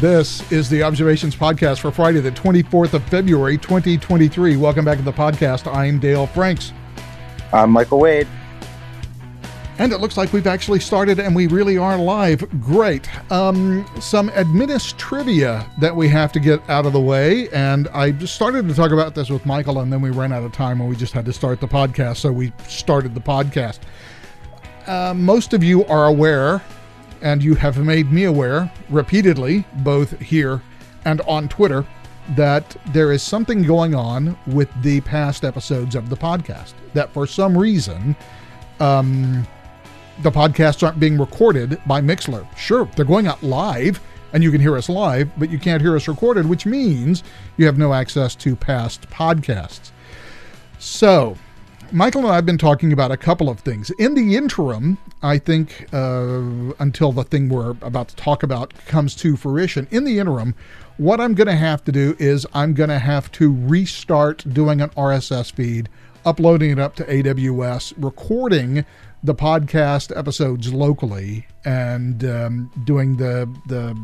This is the Observations Podcast for Friday, the 24th of February, 2023. Welcome back to the podcast. I'm Dale Franks. I'm Michael Wade. And it looks like we've actually started and we really are live. Great. Um, some administrivia that we have to get out of the way. And I just started to talk about this with Michael, and then we ran out of time and we just had to start the podcast. So we started the podcast. Uh, most of you are aware, and you have made me aware repeatedly, both here and on Twitter, that there is something going on with the past episodes of the podcast. That for some reason, um, the podcasts aren't being recorded by Mixlr. Sure, they're going out live and you can hear us live, but you can't hear us recorded, which means you have no access to past podcasts. So, Michael and I have been talking about a couple of things. In the interim, I think uh, until the thing we're about to talk about comes to fruition, in the interim, what I'm going to have to do is I'm going to have to restart doing an RSS feed, uploading it up to AWS, recording the podcast episodes locally, and um, doing the, the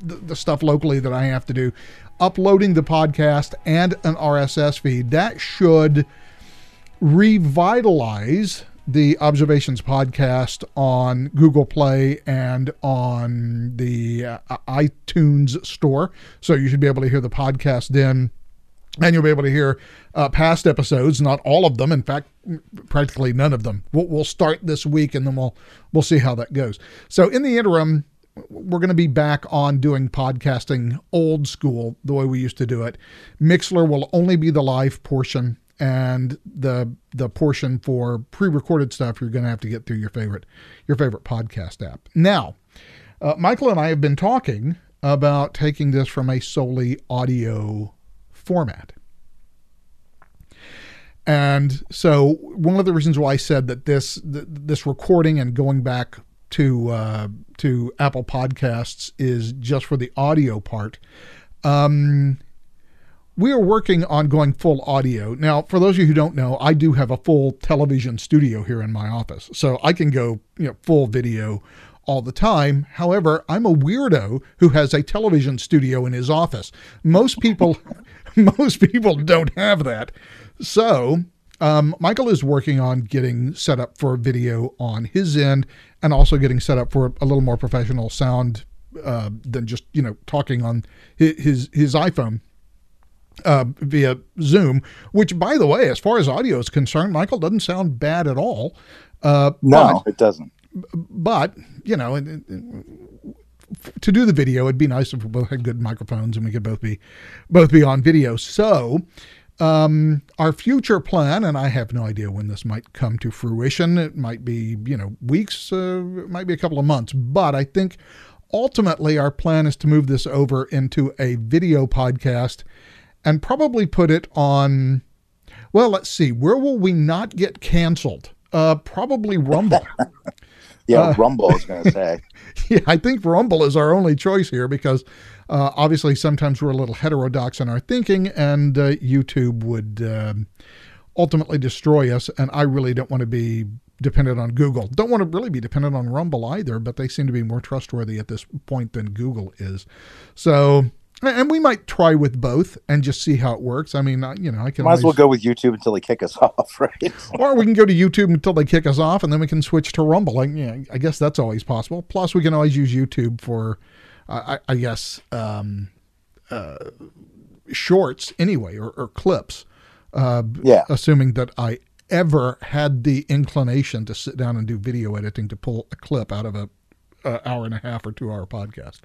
the the stuff locally that I have to do, uploading the podcast and an RSS feed. That should revitalize the Observations podcast on Google Play and on the uh, iTunes store. So you should be able to hear the podcast then. And you'll be able to hear uh, past episodes, not all of them. In fact, practically none of them. We'll, we'll start this week, and then we'll we'll see how that goes. So in the interim, we're going to be back on doing podcasting old school, the way we used to do it. Mixlr will only be the live portion and the the portion for pre-recorded stuff you're going to have to get through your favorite your favorite podcast app. Now, uh, Michael and I have been talking about taking this from a solely audio format. And so one of the reasons why I said that this this recording and going back to uh, to Apple Podcasts is just for the audio part. Um, we are working on going full audio. Now, for those of you who don't know, I do have a full television studio here in my office. So I can go, you know, full video all the time. However, I'm a weirdo who has a television studio in his office. Most people most people don't have that. So, um, Michael is working on getting set up for video on his end and also getting set up for a little more professional sound uh, than just, you know, talking on his his, his iPhone uh, via Zoom, which, by the way, as far as audio is concerned, Michael doesn't sound bad at all. Uh, no, but, it doesn't. But you know, to do the video, it'd be nice if we both had good microphones and we could both be both be on video. So. Um, our future plan, and I have no idea when this might come to fruition. It might be, you know, weeks, uh, it might be a couple of months, but I think ultimately our plan is to move this over into a video podcast and probably put it on. Well, let's see. Where will we not get canceled? Uh, probably Rumble. yeah, uh, Rumble. I was going to say. yeah, I think Rumble is our only choice here because uh, obviously sometimes we're a little heterodox in our thinking, and uh, YouTube would um, ultimately destroy us. And I really don't want to be dependent on Google. Don't want to really be dependent on Rumble either, but they seem to be more trustworthy at this point than Google is. So and we might try with both and just see how it works. I mean, you know, I can might always... as well go with YouTube until they kick us off, right? or we can go to YouTube until they kick us off, and then we can switch to Rumble. Like, yeah, I guess that's always possible. Plus, we can always use YouTube for, uh, I, I, guess, um, uh, shorts anyway, or, or clips. Uh, yeah. Assuming that I ever had the inclination to sit down and do video editing to pull a clip out of a, a hour and a half or two hour podcast.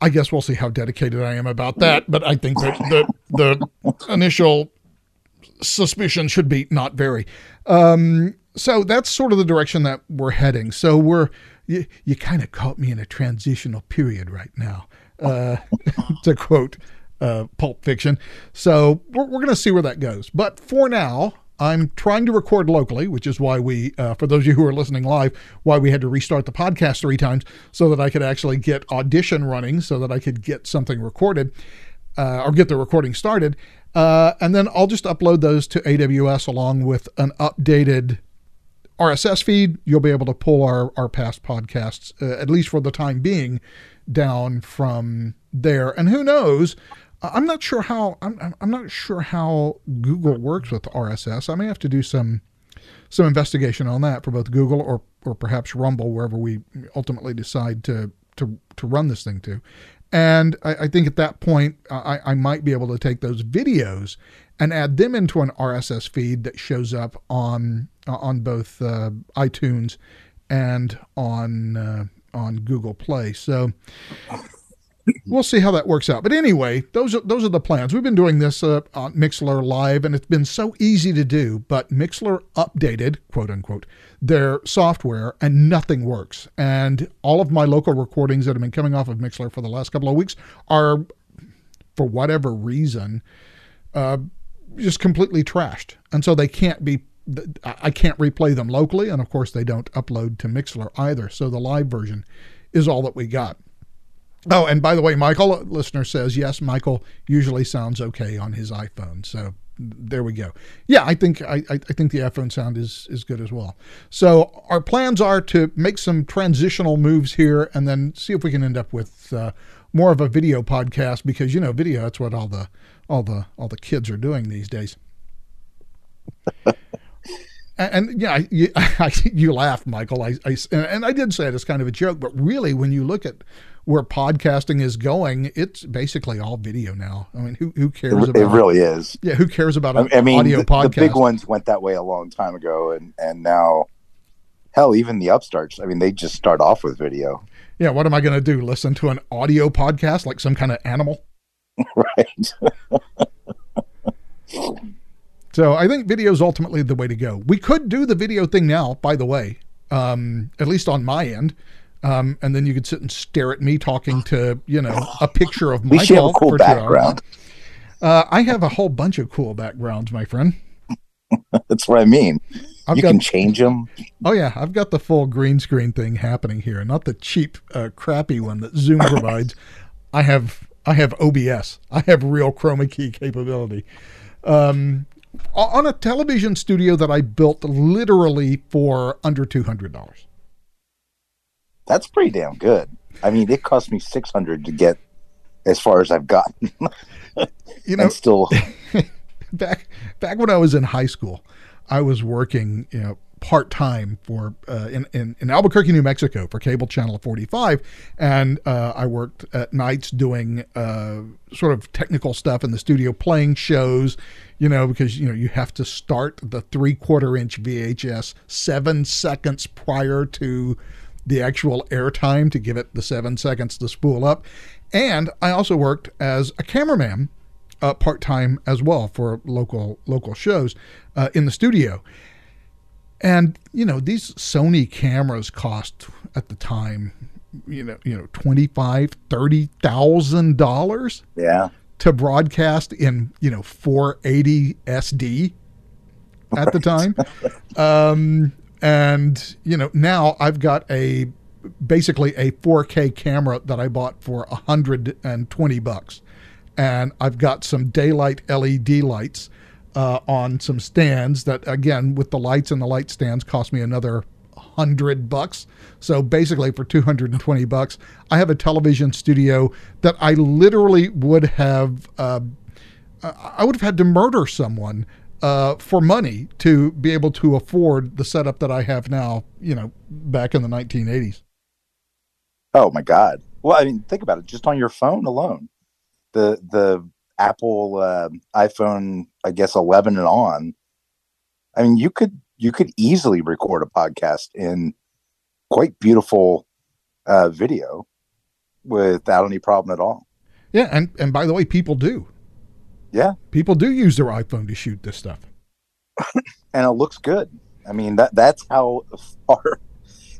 I guess we'll see how dedicated I am about that. But I think that the the initial suspicion should be not very. Um, so that's sort of the direction that we're heading. So we're you, you kind of caught me in a transitional period right now, uh, to quote uh, Pulp Fiction. So we're, we're going to see where that goes. But for now, I'm trying to record locally, which is why we, uh, for those of you who are listening live, why we had to restart the podcast three times so that I could actually get audition running, so that I could get something recorded uh, or get the recording started. Uh, and then I'll just upload those to AWS along with an updated RSS feed, you'll be able to pull our, our past podcasts, uh, at least for the time being, down from there. And who knows? I'm not sure how I'm, I'm not sure how Google works with RSS. I may have to do some some investigation on that for both Google or or perhaps Rumble, wherever we ultimately decide to to to run this thing to. And I, I think at that point, I, I might be able to take those videos and add them into an RSS feed that shows up on on both uh, iTunes and on uh, on Google Play. So we'll see how that works out. But anyway, those are those are the plans. We've been doing this uh, on Mixlr live, and it's been so easy to do. But Mixlr updated, quote unquote, their software, and nothing works. And all of my local recordings that have been coming off of Mixlr for the last couple of weeks are, for whatever reason, uh, just completely trashed, and so they can't be. I can't replay them locally, and of course they don't upload to Mixlr either. So the live version is all that we got. Oh, and by the way, Michael, listener says, yes, Michael usually sounds okay on his iPhone. So there we go. Yeah, I think I, I think the iPhone sound is is good as well. So our plans are to make some transitional moves here, and then see if we can end up with uh, more of a video podcast because you know, video that's what all the all the all the kids are doing these days. and, yeah, you, I, you laugh, Michael. I, I and I did say it as kind of a joke, but really, when you look at where podcasting is going, it's basically all video now. I mean, who who cares it, about it? really is. Yeah, who cares about I mean, audio the, podcast? The big ones went that way a long time ago, and and now, hell, even the upstarts. I mean, they just start off with video. Yeah, what am I going to do? Listen to an audio podcast like some kind of animal? right. so I think video is ultimately the way to go. We could do the video thing now, by the way, um, at least on my end. Um, and then you could sit and stare at me talking to, you know, a picture of have a cool background. Uh, I have a whole bunch of cool backgrounds, my friend. That's what I mean. I've you got, can change them. Oh yeah, I've got the full green screen thing happening here, not the cheap, uh, crappy one that Zoom provides. I have I have OBS. I have real chroma key capability. Um, on a television studio that I built literally for under two hundred dollars that's pretty damn good. I mean, it cost me six hundred to get as far as I've gotten. you know, and still back back when I was in high school, I was working, you know, part time for uh, in, in, in Albuquerque, New Mexico, for Cable Channel 45, and uh, I worked at nights doing uh, sort of technical stuff in the studio, playing shows. You know, because you know you have to start the three quarter inch VHS seven seconds prior to the actual airtime to give it the seven seconds to spool up. And I also worked as a cameraman uh, part time as well for local local shows uh, in the studio. And you know these Sony cameras cost at the time, you know, you know twenty five, thirty thousand dollars. Yeah. To broadcast in you know 480 SD at right. the time. Um, and you know now I've got a basically a 4K camera that I bought for 120 bucks, and I've got some daylight LED lights uh, on some stands that again with the lights and the light stands cost me another hundred bucks. So basically, for 220 bucks, I have a television studio that I literally would have. Uh, I would have had to murder someone uh, for money to be able to afford the setup that I have now, you know, back in the 1980s. Oh my God. Well, I mean, think about it. Just on your phone alone, the the Apple uh, iPhone, I guess 11 and on. I mean, you could you could easily record a podcast in quite beautiful uh, video without any problem at all. Yeah, and and by the way, people do. Yeah. People do use their iPhone to shoot this stuff. and it looks good. I mean, that that's how far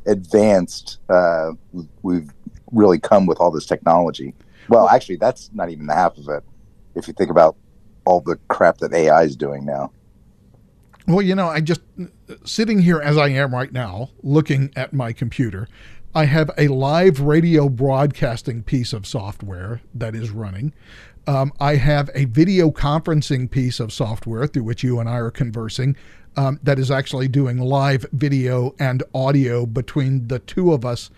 advanced uh, we've really come with all this technology. Well, actually, that's not even the half of it. If you think about all the crap that AI is doing now. Well, you know, I just sitting here as I am right now, looking at my computer, I have a live radio broadcasting piece of software that is running. Um, I have a video conferencing piece of software through which you and I are conversing. um, that is actually doing live video and audio between the two of us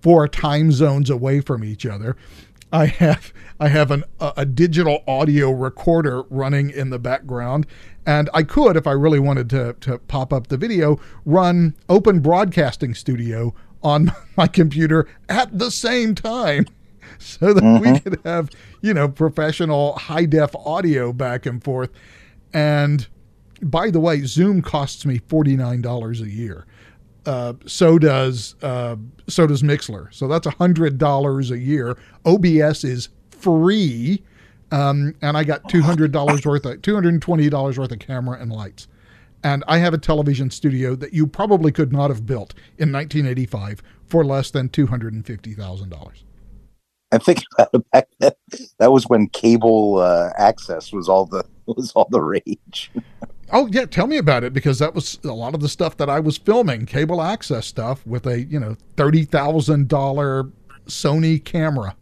four time zones away from each other. I have I have an, a, a, digital audio recorder running in the background, and I could, if I really wanted to, to pop up the video, run Open Broadcasting Studio on my computer at the same time, so that mm-hmm. we could have you know professional high def audio back and forth. And by the way, Zoom costs me forty nine dollars a year. Uh, so does uh, so does Mixlr. So that's a hundred dollars a year. OBS is free, um, and I got two hundred dollars worth of two hundred and twenty dollars worth of camera and lights. And I have a television studio that you probably could not have built in 1985 for less than two hundred and fifty thousand dollars. And think about it back then. That was when cable uh, access was all the was all the rage. Oh yeah, tell me about it because that was a lot of the stuff that I was filming, cable access stuff with a you know thirty thousand dollar Sony camera.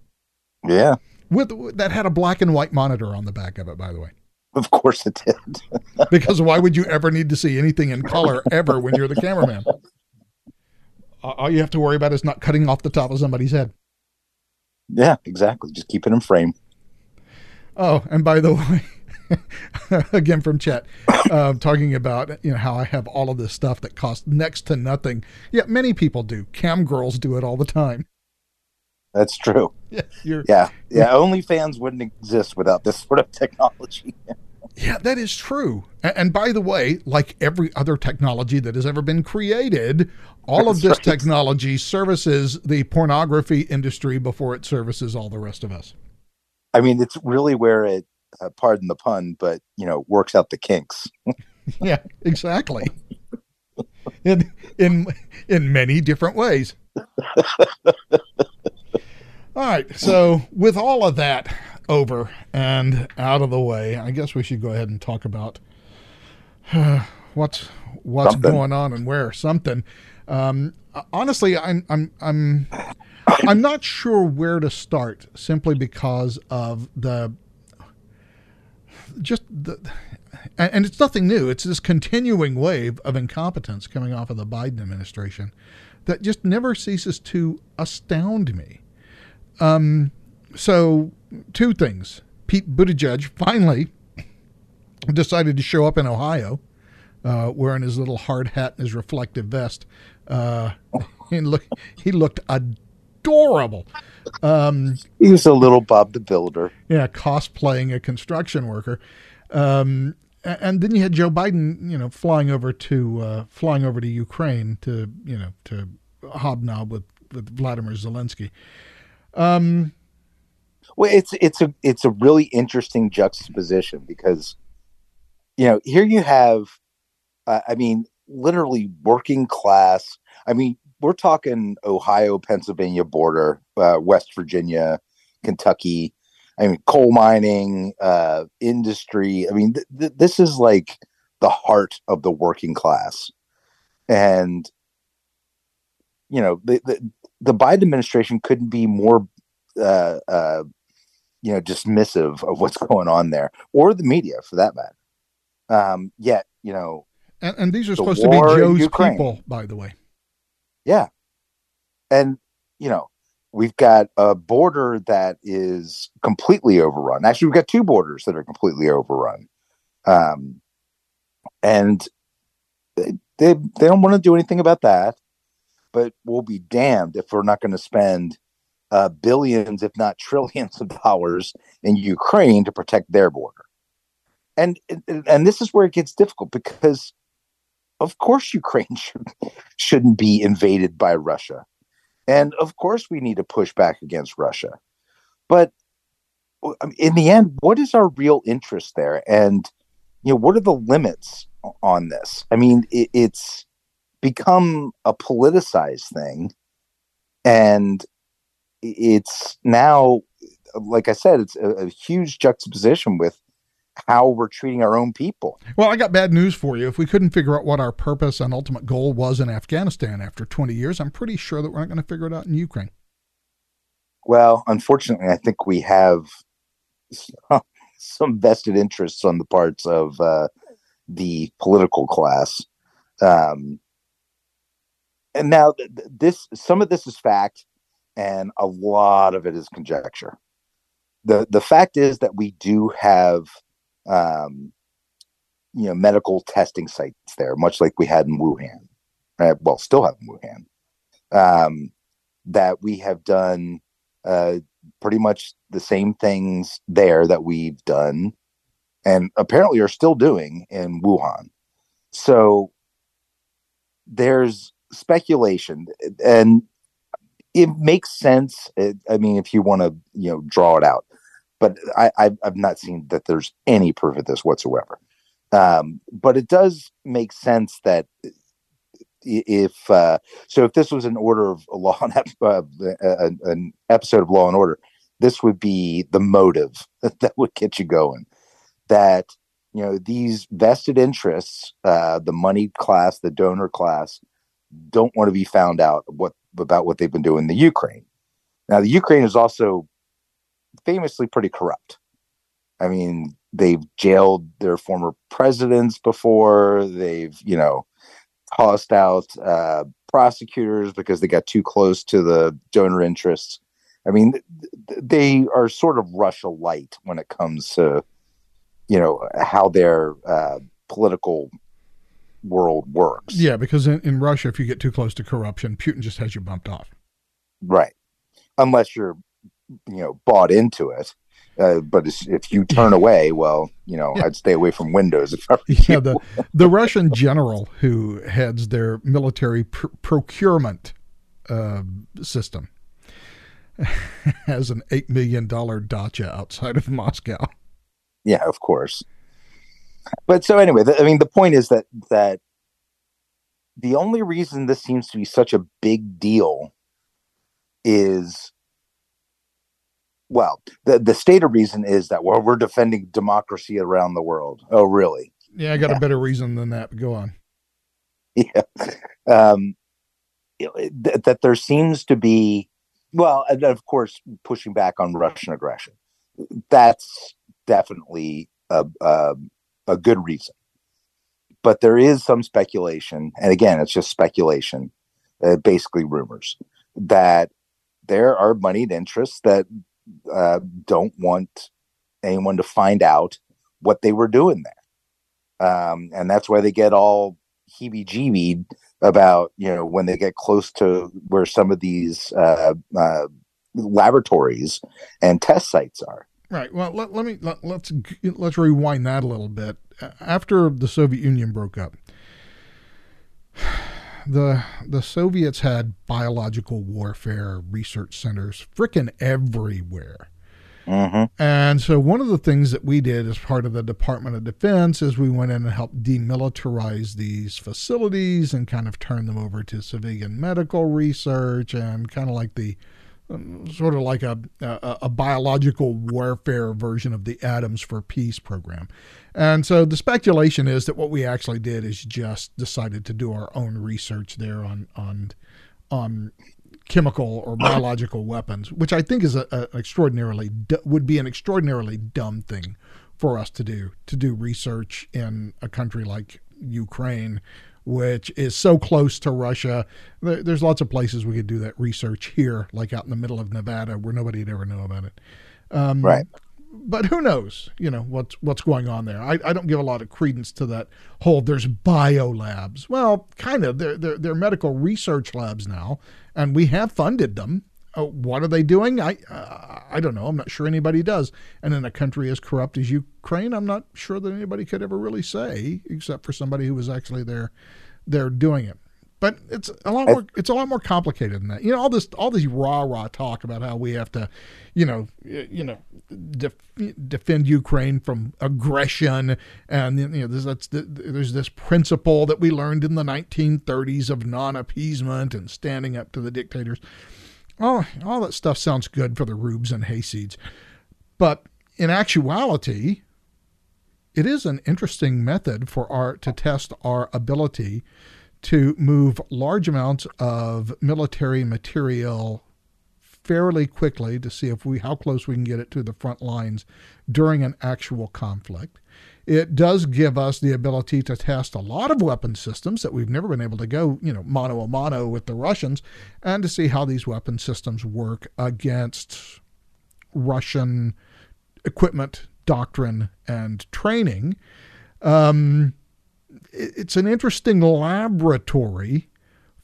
Yeah, with that had a black and white monitor on the back of it, by the way. Of course it did. because why would you ever need to see anything in color ever when you're the cameraman? All you have to worry about is not cutting off the top of somebody's head. Yeah, exactly. Just keep it in frame. Oh, and by the way, again from chat, uh, talking about you know how I have all of this stuff that costs next to nothing. Yeah, many people do. Cam girls do it all the time. That's true. Yeah, yeah, yeah. OnlyFans wouldn't exist without this sort of technology. Yeah, that is true. And, and, by the way, like every other technology that has ever been created, all That's of this right. technology services the pornography industry before it services all the rest of us. I mean, it's really where it uh, pardon the pun, but you know, works out the kinks. yeah, exactly. in in in many different ways. all right, so with all of that over and out of the way, I guess we should go ahead and talk about uh, what's what's something. going on and where something. Um, honestly, I'm I'm I'm I'm not sure where to start simply because of the just the, and it's nothing new. It's this continuing wave of incompetence coming off of the Biden administration that just never ceases to astound me. Um, so, two things. Pete Buttigieg finally decided to show up in Ohio uh, wearing his little hard hat and his reflective vest. Uh, he, look, he looked adorable. Um, He's a little Bob the Builder. Yeah, cosplaying a construction worker. Um, and then you had Joe Biden, you know, flying over to uh, flying over to Ukraine to you know to hobnob with with Vladimir Zelensky. Um, well, it's it's a it's a really interesting juxtaposition because you know here you have, uh, I mean, literally working class. I mean, we're talking Ohio, Pennsylvania border, uh, West Virginia, Kentucky. I mean, coal mining, uh, industry. I mean, th- th- this is like the heart of the working class, and you know, the the, the Biden administration couldn't be more, uh, uh, you know, dismissive of what's going on there, or the media for that matter. Um, yet, you know, and, and these are supposed to be Joe's people, by the way. Yeah. And, you know, we've got a border that is completely overrun. Actually, we've got two borders that are completely overrun. Um, and they, they, they don't want to do anything about that, but we'll be damned if we're not going to spend uh, billions, if not trillions of dollars in Ukraine to protect their border. And, and this is where it gets difficult because of course Ukraine should, shouldn't be invaded by Russia. And of course we need to push back against Russia. But in the end, what is our real interest there? And, you know, what are the limits on this? I mean, it, it's become a politicized thing. And it's now, like I said, it's a, a huge juxtaposition with how we're treating our own people. Well, I got bad news for you. If we couldn't figure out what our purpose and ultimate goal was in Afghanistan after 20 years, I'm pretty sure that we're not going to figure it out in Ukraine. Well, unfortunately, I think we have some vested interests on the parts of uh, the political class. Um, and now th- this some of this is fact and a lot of it is conjecture. The the fact is that we do have um, you know medical testing sites there much like we had in wuhan right? well still have in wuhan. Um, that we have done uh, pretty much the same things there that we've done and apparently are still doing in wuhan. So there's speculation and it makes sense i mean if you want to you know draw it out but I, I've not seen that there's any proof of this whatsoever. Um, but it does make sense that if uh, so, if this was an order of law, uh, an episode of Law and Order, this would be the motive that would get you going. That you know these vested interests, uh, the money class, the donor class, don't want to be found out what about what they've been doing in the Ukraine. Now, the Ukraine is also famously pretty corrupt. I mean, they've jailed their former presidents before. They've, you know, tossed out uh, prosecutors because they got too close to the donor interests. I mean, they are sort of Russia light when it comes to, you know, how their uh, political world works. Yeah, because in, in Russia, if you get too close to corruption, Putin just has you bumped off. Right. Unless you're you know bought into it. Uh, but if you turn away, well, you know, yeah. I'd stay away from Windows. If I yeah, the the Russian general who heads their military pr- procurement uh, system has an eight million dollar dacha outside of Moscow. Yeah, of course. But so anyway, the, I mean, the point is that that the only reason this seems to be such a big deal is well, the the stated reason is that well, we're defending democracy around the world. Oh, really? Yeah, I got yeah. a better reason than that. But go on. Yeah, um, th- that there seems to be, well, and of course, pushing back on Russian aggression. That's definitely a a, a good reason, but there is some speculation, and again, it's just speculation, uh, basically rumors that there are moneyed interests that uh, don't want anyone to find out what they were doing there. Um, and that's why they get all heebie jeebied about, you know, when they get close to where some of these uh, uh, laboratories and test sites are. Right. Well, let, let me let, let's let's rewind that a little bit. After the Soviet Union broke up, the the Soviets had biological warfare research centers frickin' everywhere. Mm-hmm. And so one of the things that we did as part of the Department of Defense is we went in and helped demilitarize these facilities and kind of turn them over to civilian medical research and kind of like the sort of like a, a, a biological warfare version of the Atoms for Peace program. And so the speculation is that what we actually did is just decided to do our own research there on on on chemical or biological weapons, which I think is a, a extraordinarily would be an extraordinarily dumb thing for us to do to do research in a country like Ukraine, which is so close to Russia. There's lots of places we could do that research here, like out in the middle of Nevada, where nobody'd ever know about it. Um, right but who knows? You know what's what's going on there. I, I don't give a lot of credence to that whole. There's bio labs. Well, kind of. They're they're, they're medical research labs now, and we have funded them. Uh, what are they doing? I uh, I don't know. I'm not sure anybody does. And in a country as corrupt as Ukraine, I'm not sure that anybody could ever really say, except for somebody who was actually there, there doing it. But it's a lot more. It's a lot more complicated than that. You know, all this, all this rah rah talk about how we have to, you know, you know, def, defend Ukraine from aggression, and you know, there's that's there's this principle that we learned in the 1930s of non-appeasement and standing up to the dictators. All all that stuff sounds good for the rubes and hayseeds, but in actuality, it is an interesting method for our to test our ability to move large amounts of military material fairly quickly to see if we how close we can get it to the front lines during an actual conflict. It does give us the ability to test a lot of weapon systems that we've never been able to go, you know, mano a mano with the Russians, and to see how these weapon systems work against Russian equipment, doctrine, and training. Um, it's an interesting laboratory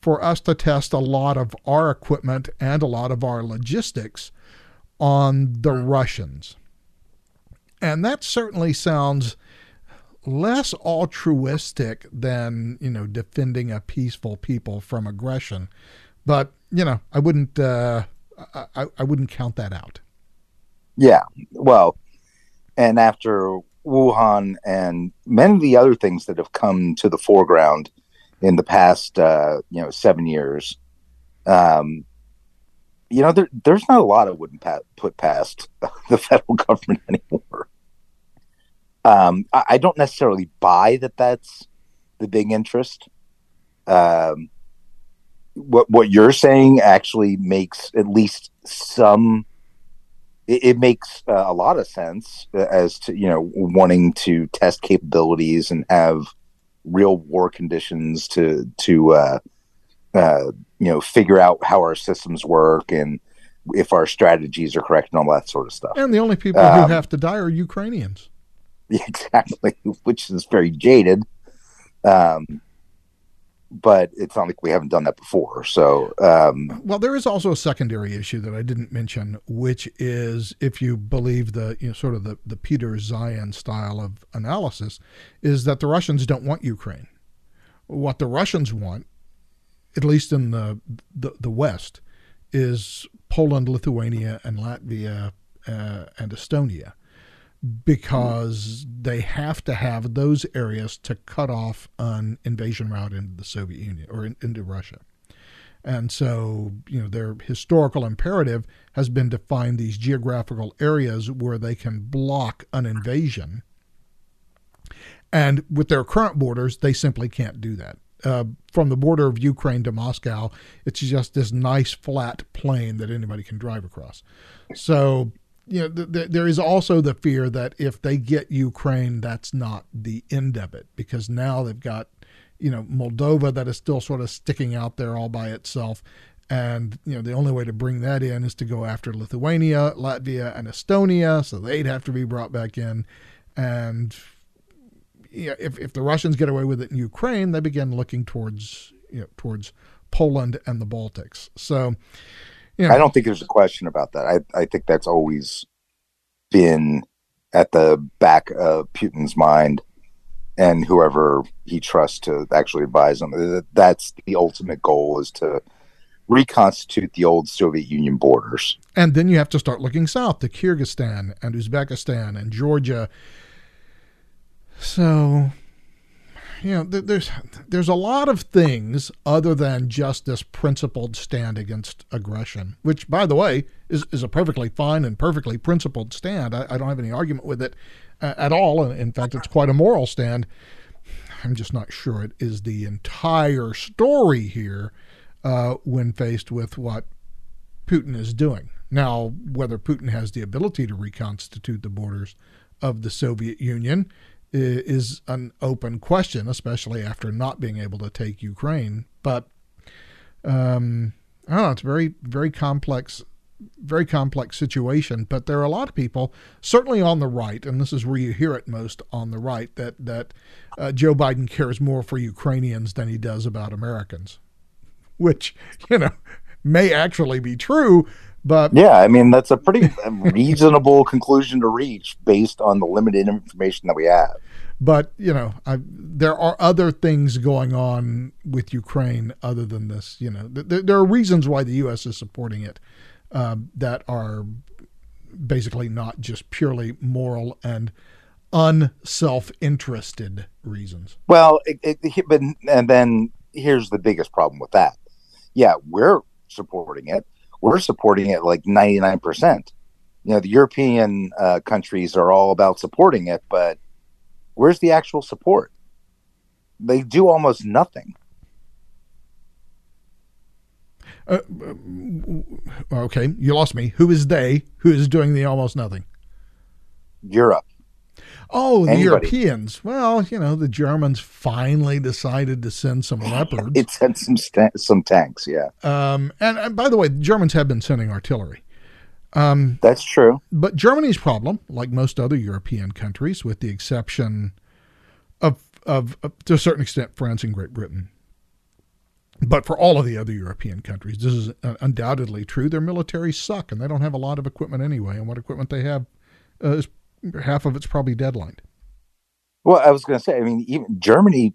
for us to test a lot of our equipment and a lot of our logistics on the Russians. And that certainly sounds less altruistic than, you know, defending a peaceful people from aggression. But, you know, I wouldn't uh, I, I wouldn't count that out. Yeah. Well, and after Wuhan and many of the other things that have come to the foreground in the past, uh, you know, seven years, um, you know, there, there's not a lot I wouldn't pa- put past the federal government anymore. Um, I, I, don't necessarily buy that that's the big interest. Um, what what you're saying actually makes at least some it, it makes uh, a lot of sense as to you know wanting to test capabilities and have real war conditions to to uh, uh, you know figure out how our systems work and if our strategies are correct and all that sort of stuff. And the only people um, who have to die are Ukrainians. Exactly, which is very jaded. Um, but it's not like we haven't done that before. So, um, well, there is also a secondary issue that I didn't mention, which is if you believe the you know, sort of the, the Peter Zeihan style of analysis, is that the Russians don't want Ukraine. What the Russians want, at least in the the, the West, is Poland, Lithuania, and Latvia uh, and Estonia because they have to have those areas to cut off an invasion route into the Soviet Union or in, into Russia. And so, you know, their historical imperative has been to find these geographical areas where they can block an invasion. And with their current borders, they simply can't do that. Uh, from the border of Ukraine to Moscow, it's just this nice flat plain that anybody can drive across. So you know, th- th- there is also the fear that if they get Ukraine, that's not the end of it because now they've got, you know, Moldova that is still sort of sticking out there all by itself. And, you know, the only way to bring that in is to go after Lithuania, Latvia, and Estonia. So they'd have to be brought back in. And, you know, if, if the Russians get away with it in Ukraine, they begin looking towards, you know, towards Poland and the Baltics. So, I don't think there's a question about that. I, I think that's always been at the back of Putin's mind and whoever he trusts to actually advise him. Uh, that's the ultimate goal is to reconstitute the old Soviet Union borders. And then you have to start looking south to Kyrgyzstan and Uzbekistan and Georgia. So you know, there's there's a lot of things other than just this principled stand against aggression, which, by the way, is, is a perfectly fine and perfectly principled stand. I, I don't have any argument with it uh, at all. In fact, it's quite a moral stand. I'm just not sure it is the entire story here uh, when faced with what Putin is doing. Now, whether Putin has the ability to reconstitute the borders of the Soviet Union is an open question, especially after not being able to take Ukraine. But um, I don't know. It's very, very complex, very complex situation. But there are a lot of people, certainly on the right, and this is where you hear it most on the right, that that uh, Joe Biden cares more for Ukrainians than he does about Americans, which you know may actually be true. But yeah, I mean that's a pretty reasonable conclusion to reach based on the limited information that we have. But you know, I, there are other things going on with Ukraine other than this. You know, there, there are reasons why the U.S. is supporting it um, that are basically not just purely moral and unself-interested reasons. Well, it, it, but and then here's the biggest problem with that. Yeah, we're supporting it we're supporting it like 99%. You know, the European uh, countries are all about supporting it, but where's the actual support? They do almost nothing. Uh, uh okay, you lost me. Who is they? Who is doing the almost nothing? Europe. Oh, the Anybody. Europeans. Well, you know, the Germans finally decided to send some leopards. It sent some sta- some tanks. Yeah, Um, and, and by the way, the Germans have been sending artillery. Um, that's true. but Germany's problem, like most other European countries, with the exception of, of, of to a certain extent France and Great Britain, but for all of the other European countries, this is undoubtedly true. Their militaries suck, and they don't have a lot of equipment anyway. And what equipment they have uh, is half of it's probably deadlined. Well, I was going to say, I mean, even Germany,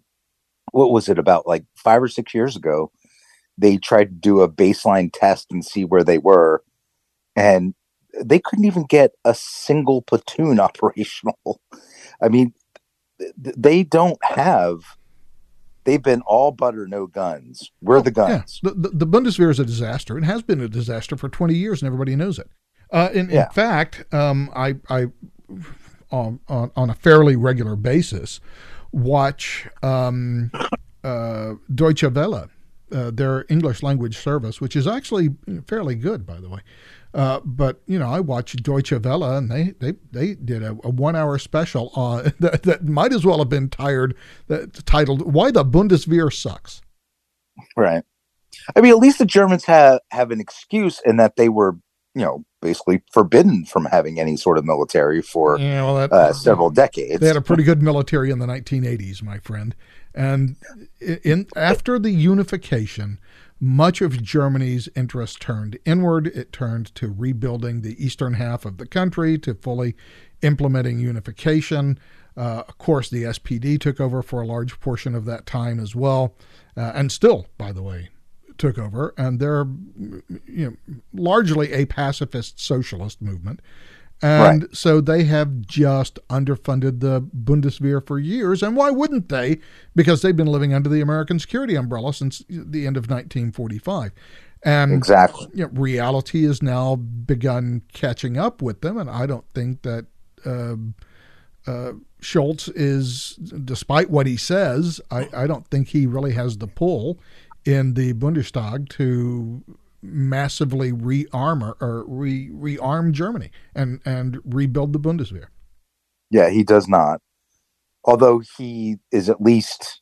what was it about like five or six years ago? They tried to do a baseline test and see where they were, and they couldn't even get a single platoon operational. I mean, they don't have. They've been all butter, no guns. We're the Yeah, guns. the, the, the Bundeswehr is a disaster and has been a disaster for 20 years, and everybody knows it. Uh, in, Yeah. in fact, um, I, I on, on, a fairly regular basis, watch um, uh, Deutsche Welle, uh, their English language service, which is actually fairly good, by the way. Uh, but you know, I watched Deutsche Welle, and they they, they did a, a one hour special on that, that might as well have been tired that titled "Why the Bundeswehr Sucks." Right. I mean, at least the Germans have have an excuse in that they were, you know, basically forbidden from having any sort of military for Yeah, well, that, uh, several decades. They had a pretty good military in the 1980s, my friend. And in after the unification, much of Germany's interest turned inward. It turned to rebuilding the eastern half of the country, to fully implementing unification. Uh, of course, the SPD took over for a large portion of that time as well, uh, and still, by the way, took over. And they're you know, largely a pacifist socialist movement. And so they have just underfunded the Bundeswehr for years. And why wouldn't they? Because they've been living under the American security umbrella since the end of 1945. And exactly. you know, reality has now begun catching up with them. And I don't think that uh, uh, Scholz is, despite what he says, I, I don't think he really has the pull in the Bundestag to massively rearm or, or re rearm Germany and and rebuild the Bundeswehr. Yeah, he does not. Although he is at least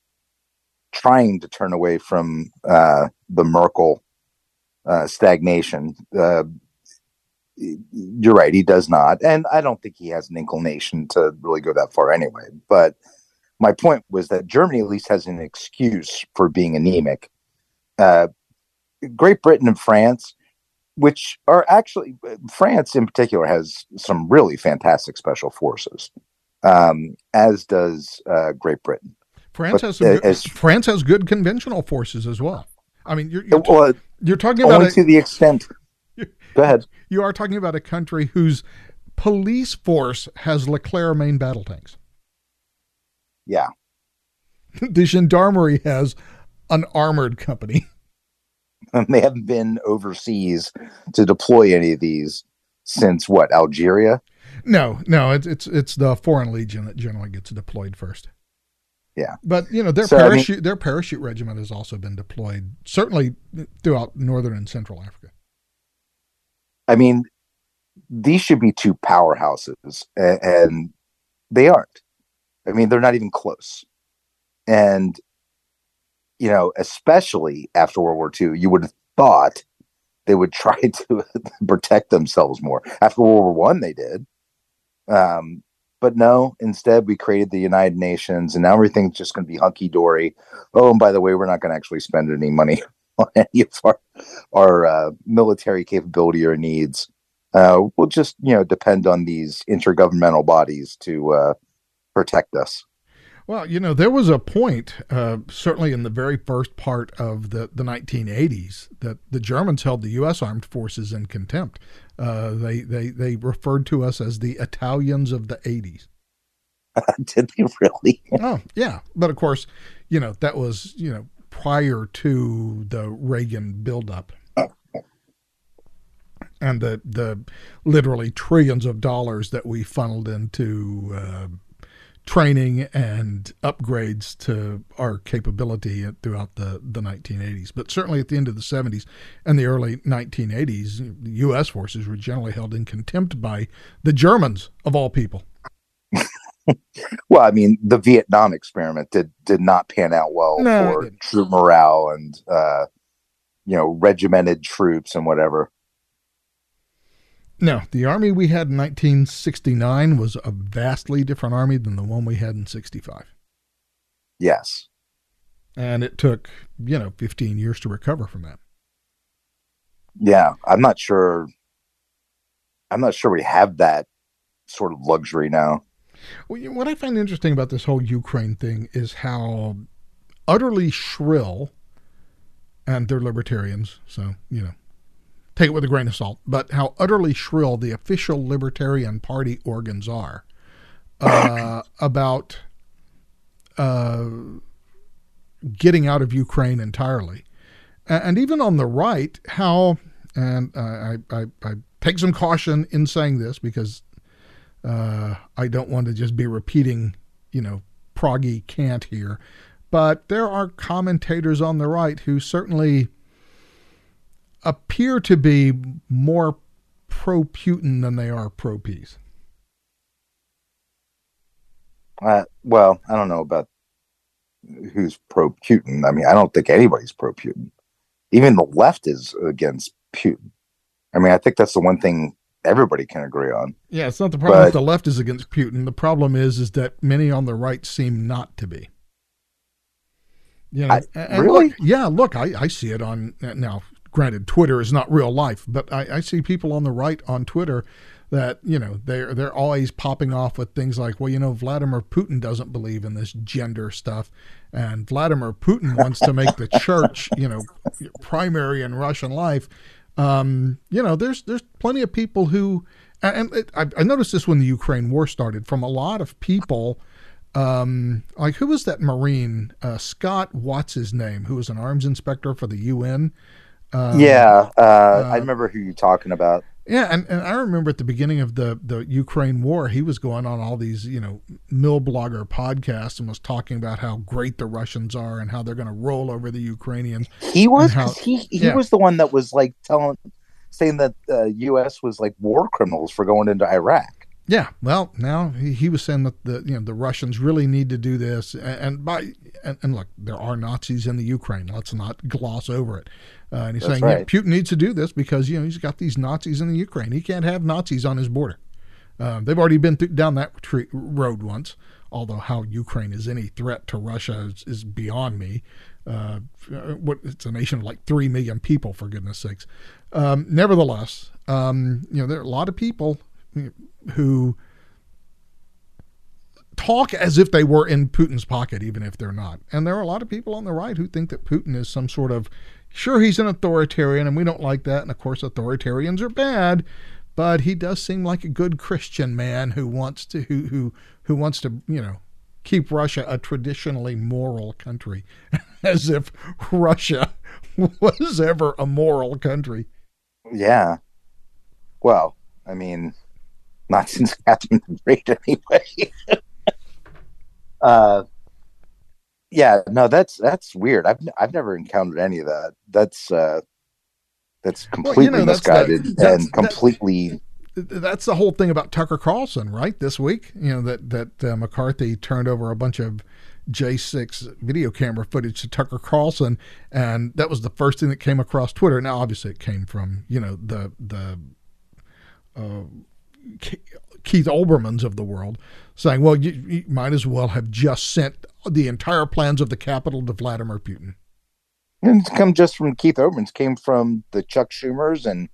trying to turn away from uh, the Merkel uh, stagnation. Uh, you're right, he does not. And I don't think he has an inclination to really go that far anyway. But my point was that Germany at least has an excuse for being anemic. Uh, Great Britain and France, which are actually, France in particular has some really fantastic special forces, um, as does uh, Great Britain. France But has some good, as- France has good conventional forces as well. I mean, you're you're, Well, you're talking about only a, to the extent. Go ahead. you are talking about a country whose police force has Leclerc main battle tanks. Yeah. the gendarmerie has an armored company. they haven't been overseas to deploy any of these since what Algeria. No, no, it's it's it's the Foreign Legion that generally gets deployed first. Yeah. but you know their So, I mean- parachute their parachute regiment has also been deployed certainly throughout northern and central Africa. I mean, these should be two powerhouses, a- and they aren't. I mean, they're not even close. And you know, especially after World War II, you would have thought they would try to protect themselves more. After World War One, they did. Um, but no, instead we created the United Nations, and now everything's just going to be hunky dory. Oh, and by the way, we're not going to actually spend any money on any of our our uh, military capability or needs. Uh, we'll just you know depend on these intergovernmental bodies to uh, protect us. Well, you know, there was a point, uh, certainly in the very first part of the, the 1980s, that the Germans held the U.S. armed forces in contempt. Uh, they, they, they referred to us as the Italians of the 80s. Did they really? Oh, yeah. But of course, you know, that was, you know, prior to the Reagan buildup. And the, the literally trillions of dollars that we funneled into uh, training and upgrades to our capability throughout the, the 1980s. But certainly at the end of the 70s and the early 1980s, the U.S. forces were generally held in contempt by the Germans, of all people. well, I mean, the Vietnam experiment did did not pan out well No, for troop morale and uh, you know regimented troops and whatever. No, the army we had in 1969 was a vastly different army than the one we had in 65. Yes, And it took, you know, 15 years to recover from that. yeah, I'm not sure. I'm not sure we have that sort of luxury now. Well, what I find interesting about this whole Ukraine thing is how utterly shrill, and they're libertarians, so, you know, take it with a grain of salt, but how utterly shrill the official Libertarian Party organs are uh, about uh, getting out of Ukraine entirely. And even on the right, how, and I, I, I take some caution in saying this because uh, I don't want to just be repeating, you know, proggy cant here, but there are commentators on the right who certainly appear to be more pro Putin than they are pro peace. Uh, well, I don't know about who's pro Putin. I mean, I don't think anybody's pro Putin. Even the left is against Putin. I mean, I think that's the one thing everybody can agree on. Yeah, it's not the problem But- that the left is against Putin. The problem is is that many on the right seem not to be. You know, I- and- and really? look- yeah, look, I, I see it on now. Granted, Twitter is not real life, but I, I see people on the right on Twitter that you know they're they're always popping off with things like, well, you know, Vladimir Putin doesn't believe in this gender stuff, and Vladimir Putin wants to make the church, you know, primary in Russian life. Um, you know, there's there's plenty of people who, and it, I, I noticed this when the Ukraine war started. From a lot of people, um, like who was that Marine uh, Scott? What's his name? Who was an arms inspector for the UN? Um, yeah, uh, I uh, remember who you're talking about. yeah, and, and I remember at the beginning of the, the Ukraine war, he was going on all these, you know, mill blogger podcasts and was talking about how great the Russians are and how they're going to roll over the Ukrainians. He was how- he he yeah. was the one that was like telling, saying that uh, U.S. was like war criminals for going into Iraq. Yeah, well, now he, he was saying that the you know the Russians really need to do this, and, and by and, and look, there are Nazis in the Ukraine. Let's not gloss over it. Uh, and he's That's saying yeah. Putin needs to do this because you know he's got these Nazis in the Ukraine. He can't have Nazis on his border. Uh, they've already been through, down that tre- road once. Although how Ukraine is any threat to Russia is, is beyond me. Uh, what it's a nation of like three million people, for goodness sakes. Um, nevertheless, um, you know there are a lot of people who talk as if they were in Putin's pocket, even if they're not. And there are a lot of people on the right who think that Putin is some sort of sure he's an authoritarian and we don't like that. And of course, authoritarians are bad, but he does seem like a good Christian man who wants to who who who wants to you know keep Russia a traditionally moral country, as if Russia was ever a moral country. Yeah. Well, I mean, not since Catherine the Great, anyway. uh, yeah, no, that's that's weird. I've I've never encountered any of that. That's uh, that's completely know, that's the- misguided that's- and completely. that's the whole thing about Tucker Carlson, right? This week, you know that that uh, McCarthy turned over a bunch of J6 video camera footage to Tucker Carlson, and that was the first thing that came across Twitter. Now, obviously, it came from you know the the uh, Keith Olbermans of the world saying, "Well, you, you might as well have just sent the entire plans of the capital to Vladimir Putin." And it's come just from Keith Olbermans, came from the Chuck Schumers and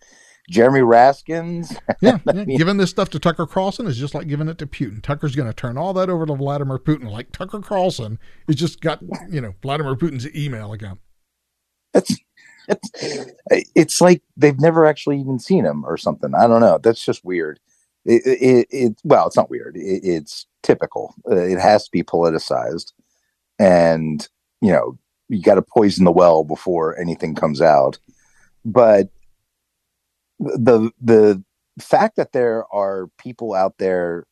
Jeremy Raskins. Yeah, yeah. giving this stuff to Tucker Carlson is just like giving it to Putin. Tucker's going to turn all that over to Vladimir Putin, like Tucker Carlson has just got you know Vladimir Putin's email account. It's it's it's like they've never actually even seen him or something. I don't know. That's just weird. It, it, it well, it's not weird. It, it's typical. Uh, It has to be politicized, and you know you got to poison the well before anything comes out. But the the fact that there are people out there,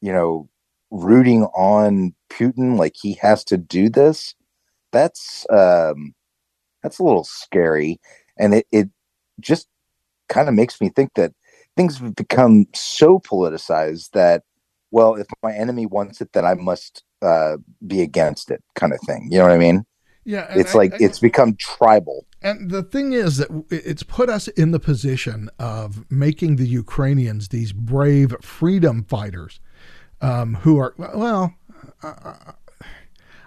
you know, rooting on Putin like he has to do this, that's um that's a little scary and it, it just kind of makes me think that things have become so politicized that well, if my enemy wants it, then I must uh, be against it, kind of thing. You know what I mean? Yeah, it's I, like I, it's become tribal. And the thing is that it's put us in the position of making the Ukrainians these brave freedom fighters um, who are, well, uh,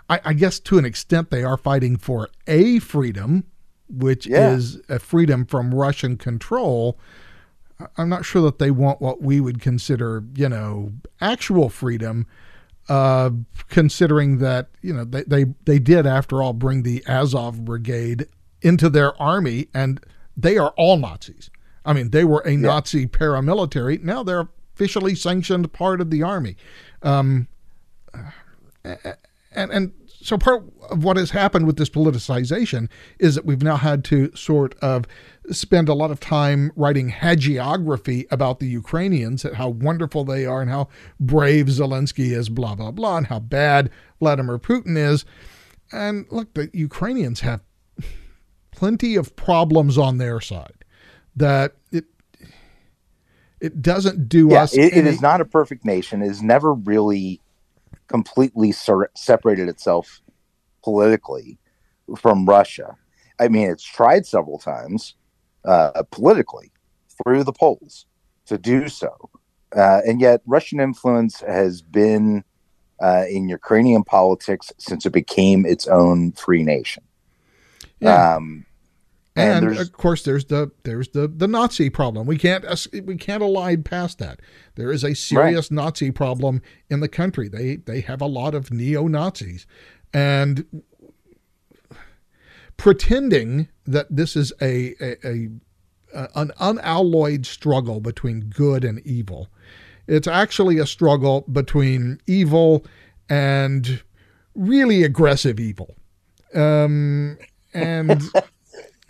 I, I, guess to an extent they are fighting for a freedom, which yeah. is a freedom from Russian control. I'm not sure that they want what we would consider, you know, actual freedom uh, considering that you know they, they they did after all bring the Azov brigade into their army, and they are all Nazis. I mean, they were a yeah. Nazi paramilitary. Now they're officially sanctioned part of the army, um, and and so part of what has happened with this politicization is that we've now had to sort of spend a lot of time writing hagiography about the Ukrainians, and how wonderful they are and how brave Zelensky is, blah, blah, blah, and how bad Vladimir Putin is. And look, the Ukrainians have plenty of problems on their side that it it doesn't do yeah, us. It, any... it is not a perfect nation. It has never really completely ser- separated itself politically from Russia. I mean, it's tried several times uh, politically through the polls to do so. Uh, and yet, Russian influence has been uh, in Ukrainian politics since it became its own free nation. Yeah. Um, and, and of course, there's the there's the the Nazi problem. We can't we can't elide past that. There is a serious right. Nazi problem in the country. They they have a lot of neo Nazis, and pretending that this is a, a, a, an unalloyed struggle between good and evil. It's actually a struggle between evil and really aggressive evil. Um, and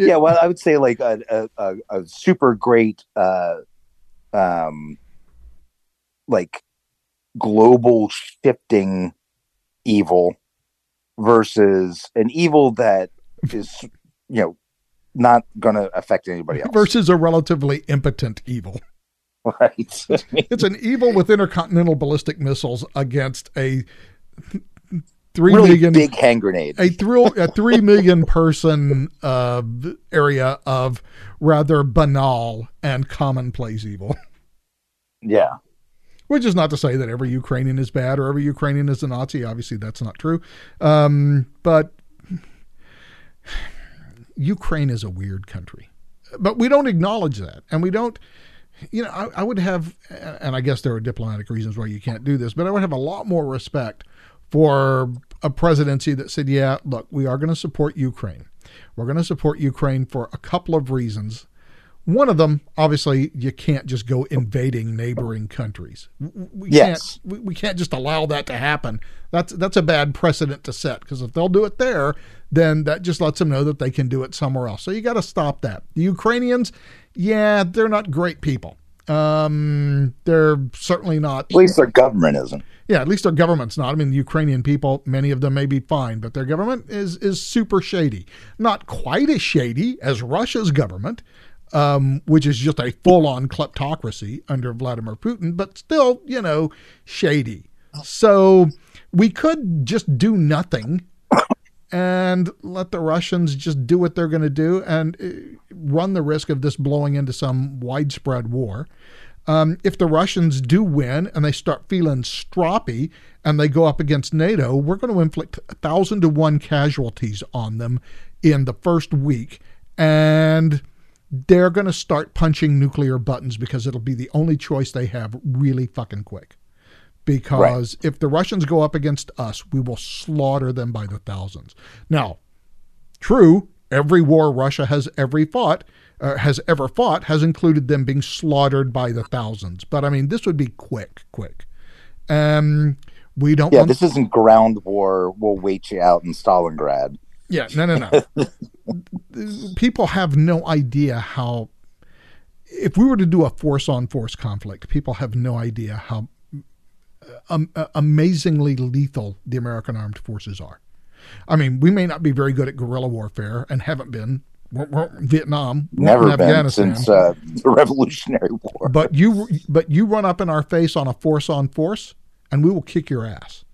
yeah, well, I would say like a, a, a super great, uh, um, like global shifting evil versus an evil that is you know not going to affect anybody else. Versus a relatively impotent evil. Right. It's an evil with intercontinental ballistic missiles against a three really million big hand grenade a, three a three million person uh, area of rather banal and commonplace evil yeah which is not to say that every Ukrainian is bad or every Ukrainian is a Nazi. Obviously, that's not true. Um, but Ukraine is a weird country, but we don't acknowledge that, and we don't. You know, I, I, would have, and I guess there are diplomatic reasons why you can't do this, but I would have a lot more respect for a presidency that said, "Yeah, look, we are going to support Ukraine. We're going to support Ukraine for a couple of reasons." One of them, obviously, you can't just go invading neighboring countries. We yes. can't. We, we can't just allow that to happen. That's that's a bad precedent to set because if they'll do it there, then that just lets them know that they can do it somewhere else. So you got to stop that. The Ukrainians, yeah, they're not great people. Um, they're certainly not. At least their government isn't. Yeah, at least their government's not. I mean, the Ukrainian people, many of them may be fine, but their government is is super shady. Not quite as shady as Russia's government, um, which is just a full on kleptocracy under Vladimir Putin, but still, you know, shady. So we could just do nothing and let the Russians just do what they're going to do and uh, run the risk of this blowing into some widespread war. Um, if the Russians do win and they start feeling stroppy and they go up against NATO, we're going to inflict a thousand to one casualties on them in the first week. And they're going to start punching nuclear buttons because it'll be the only choice they have really fucking quick. Because right. if the Russians go up against us, we will slaughter them by the thousands. Now, true, every war Russia has ever fought uh, has ever fought has included them being slaughtered by the thousands. But I mean, this would be quick, quick. Um, we don't. Yeah, want... this isn't ground war. We'll wait you out in Stalingrad. Yeah, no, no, no. people have no idea how. If we were to do a force on force conflict, people have no idea how um, uh, amazingly lethal the American armed forces are. I mean, we may not be very good at guerrilla warfare and haven't been. Vietnam, never been Afghanistan, since uh, the Revolutionary War. But you, but you run up in our face on a force on force, and we will kick your ass.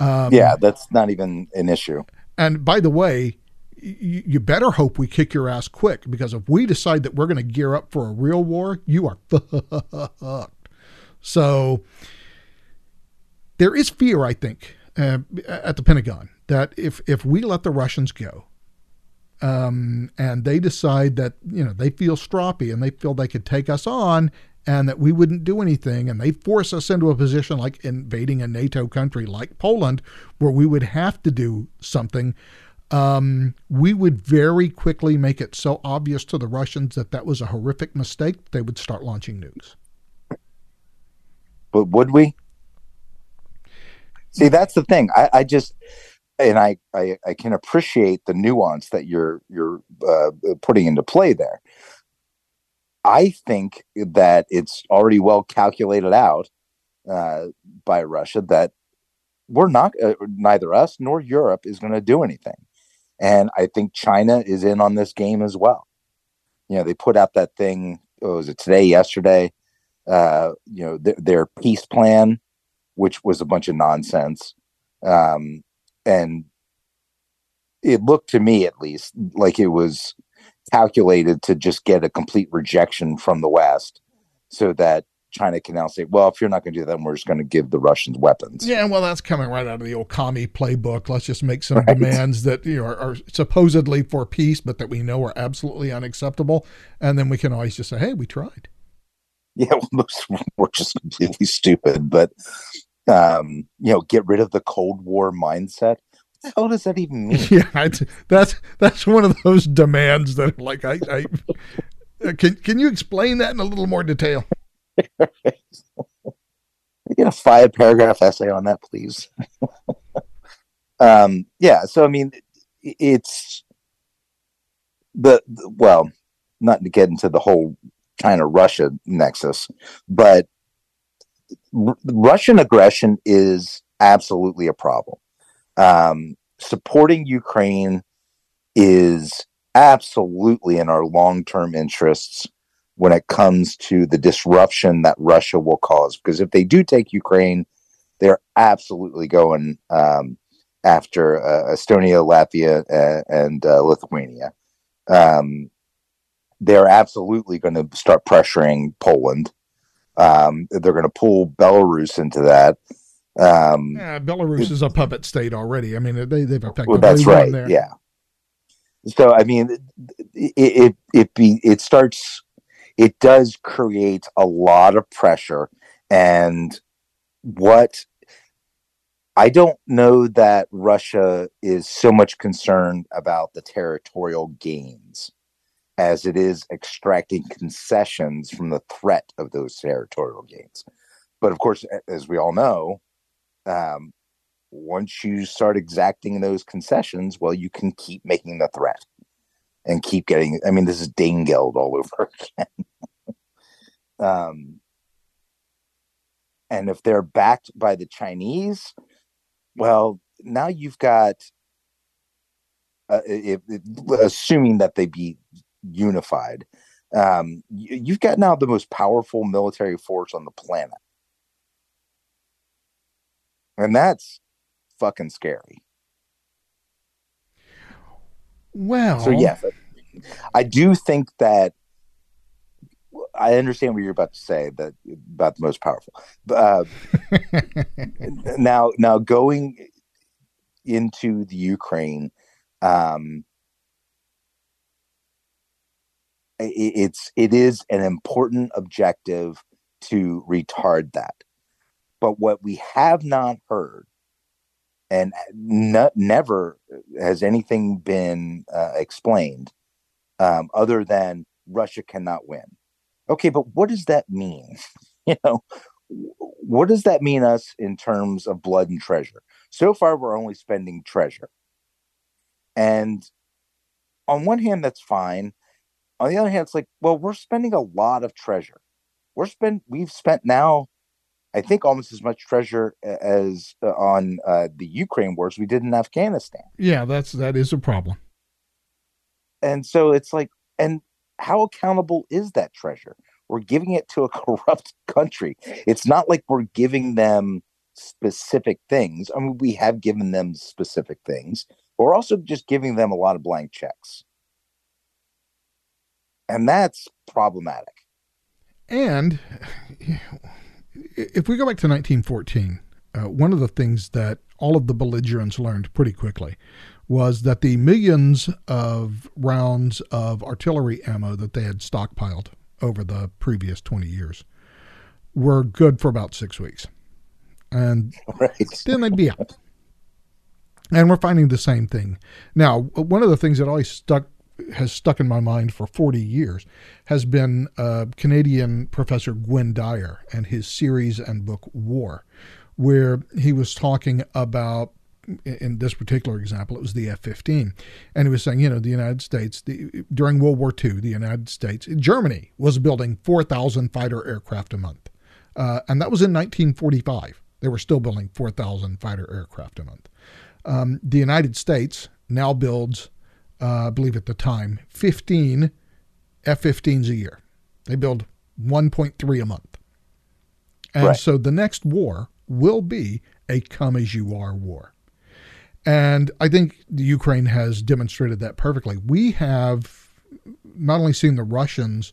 Um, yeah, that's not even an issue. And by the way, you better hope we kick your ass quick because if we decide that we're going to gear up for a real war, you are fucked. So there is fear, I think, uh, at the Pentagon that if if we let the Russians go, um, and they decide that you know they feel stroppy and they feel they could take us on and that we wouldn't do anything and they force us into a position like invading a NATO country like Poland where we would have to do something um, we would very quickly make it so obvious to the Russians that that was a horrific mistake they would start launching nukes. But would we see that's the thing I, I just and I, I, I can appreciate the nuance that you're you're uh, putting into play there. I think that it's already well calculated out uh, by Russia that we're not uh, neither us nor Europe is going to do anything, and I think China is in on this game as well. You know, they put out that thing. Was it today? Yesterday? Uh, you know, th- their peace plan, which was a bunch of nonsense. Um, and it looked to me at least like it was calculated to just get a complete rejection from the west so that China can now say, well, if you're not going to do that, we're just going to give the Russians weapons. Yeah, well, that's coming right out of the old commie playbook. Let's just make some right. demands that you know are, are, supposedly for peace, but that we know are absolutely unacceptable, and then we can always just say, "Hey, we tried." Yeah, well, we're just completely stupid. But um, you know, get rid of the Cold War mindset. What the hell does that even mean? Yeah, that's that's one of those demands that, like, I, I uh, can can you explain that in a little more detail? get a five paragraph essay on that, please. um, yeah, so I mean, it's the, the well, not to get into the whole China Russia nexus, but R- Russian aggression is absolutely a problem. Um, supporting Ukraine is absolutely in our long term interests when it comes to the disruption that Russia will cause. Because if they do take Ukraine, they're absolutely going um, after uh, Estonia, Latvia, uh, and uh, Lithuania. Um, they're absolutely going to start pressuring Poland. Um, they're going to pull Belarus into that. Um, yeah, Belarus it, is a puppet state already. I mean, they they've effectively well, that's right. There. Yeah. So I mean, it, it it be it starts. It does create a lot of pressure, and what I don't know that Russia is so much concerned about the territorial gains as it is extracting concessions from the threat of those territorial gains. But of course, as we all know, um, once you start exacting those concessions, well, you can keep making the threat and keep getting. I mean, this is Danegeld all over again. um, and if they're backed by the Chinese, well, now you've got, uh, if, if, assuming that they be unified. Um, you, you've got now the most powerful military force on the planet. And that's fucking scary. Well, so yeah, I do think that I understand what you're about to say that about the most powerful. Uh, now, now going into the Ukraine, um, it's it is an important objective to retard that. But what we have not heard and never has anything been uh, explained um, other than russia cannot win. Okay but what does that mean? You know what does that mean us in terms of blood and treasure? So far we're only spending treasure. And on one hand that's fine on the other hand, it's like, well, we're spending a lot of treasure. We're spend we've spent now, I think, almost as much treasure as uh, on uh, the Ukraine wars we did in Afghanistan. Yeah, that's that is a problem. And so it's like, and how accountable is that treasure? We're giving it to a corrupt country. It's not like we're giving them specific things. I mean, we have given them specific things. But we're also just giving them a lot of blank checks. And that's problematic. And if we go back to 1914, uh, one of the things that all of the belligerents learned pretty quickly was that the millions of rounds of artillery ammo that they had stockpiled over the previous 20 years were good for about six weeks. And right. then they'd be out. And we're finding the same thing. Now, one of the things that always stuck has stuck in my mind for 40 years has been uh, Canadian professor Gwynne Dyer and his series and book War, where he was talking about in this particular example, it was the F 15. And he was saying, you know, the United States, the, during World War II, the United States, Germany was building 4,000 fighter aircraft a month. Uh, and that was in 1945. They were still building 4,000 fighter aircraft a month. Um, the United States now builds, uh, I believe at the time, 15 F 15s a year. They build 1.3 a month. And right. so the next war will be a come as you are war. And I think the Ukraine has demonstrated that perfectly. We have not only seen the Russians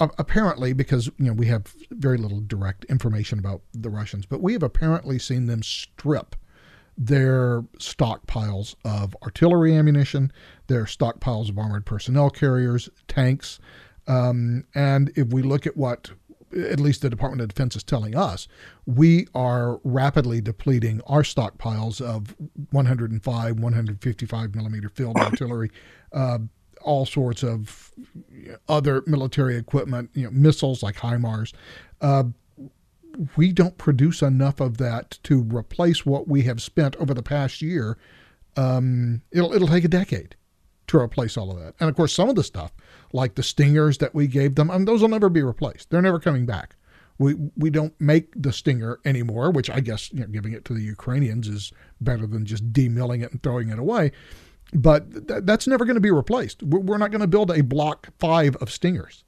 apparently because you know we have very little direct information about the Russians, but we have apparently seen them strip their stockpiles of artillery ammunition, their stockpiles of armored personnel carriers, tanks, um, and if we look at what at least the Department of Defense is telling us, we are rapidly depleting our stockpiles of 105, 155 millimeter field artillery, uh, all sorts of other military equipment, you know, missiles like HIMARS. Uh, we don't produce enough of that to replace what we have spent over the past year. Um, it'll it'll take a decade to replace all of that. And of course, some of the stuff, like the stingers that we gave them, I mean, those will never be replaced. They're never coming back. We we don't make the stinger anymore, which I guess you know, giving it to the Ukrainians is better than just demilling it and throwing it away. But th- that's never going to be replaced. We're, we're not going to build a block five of stingers.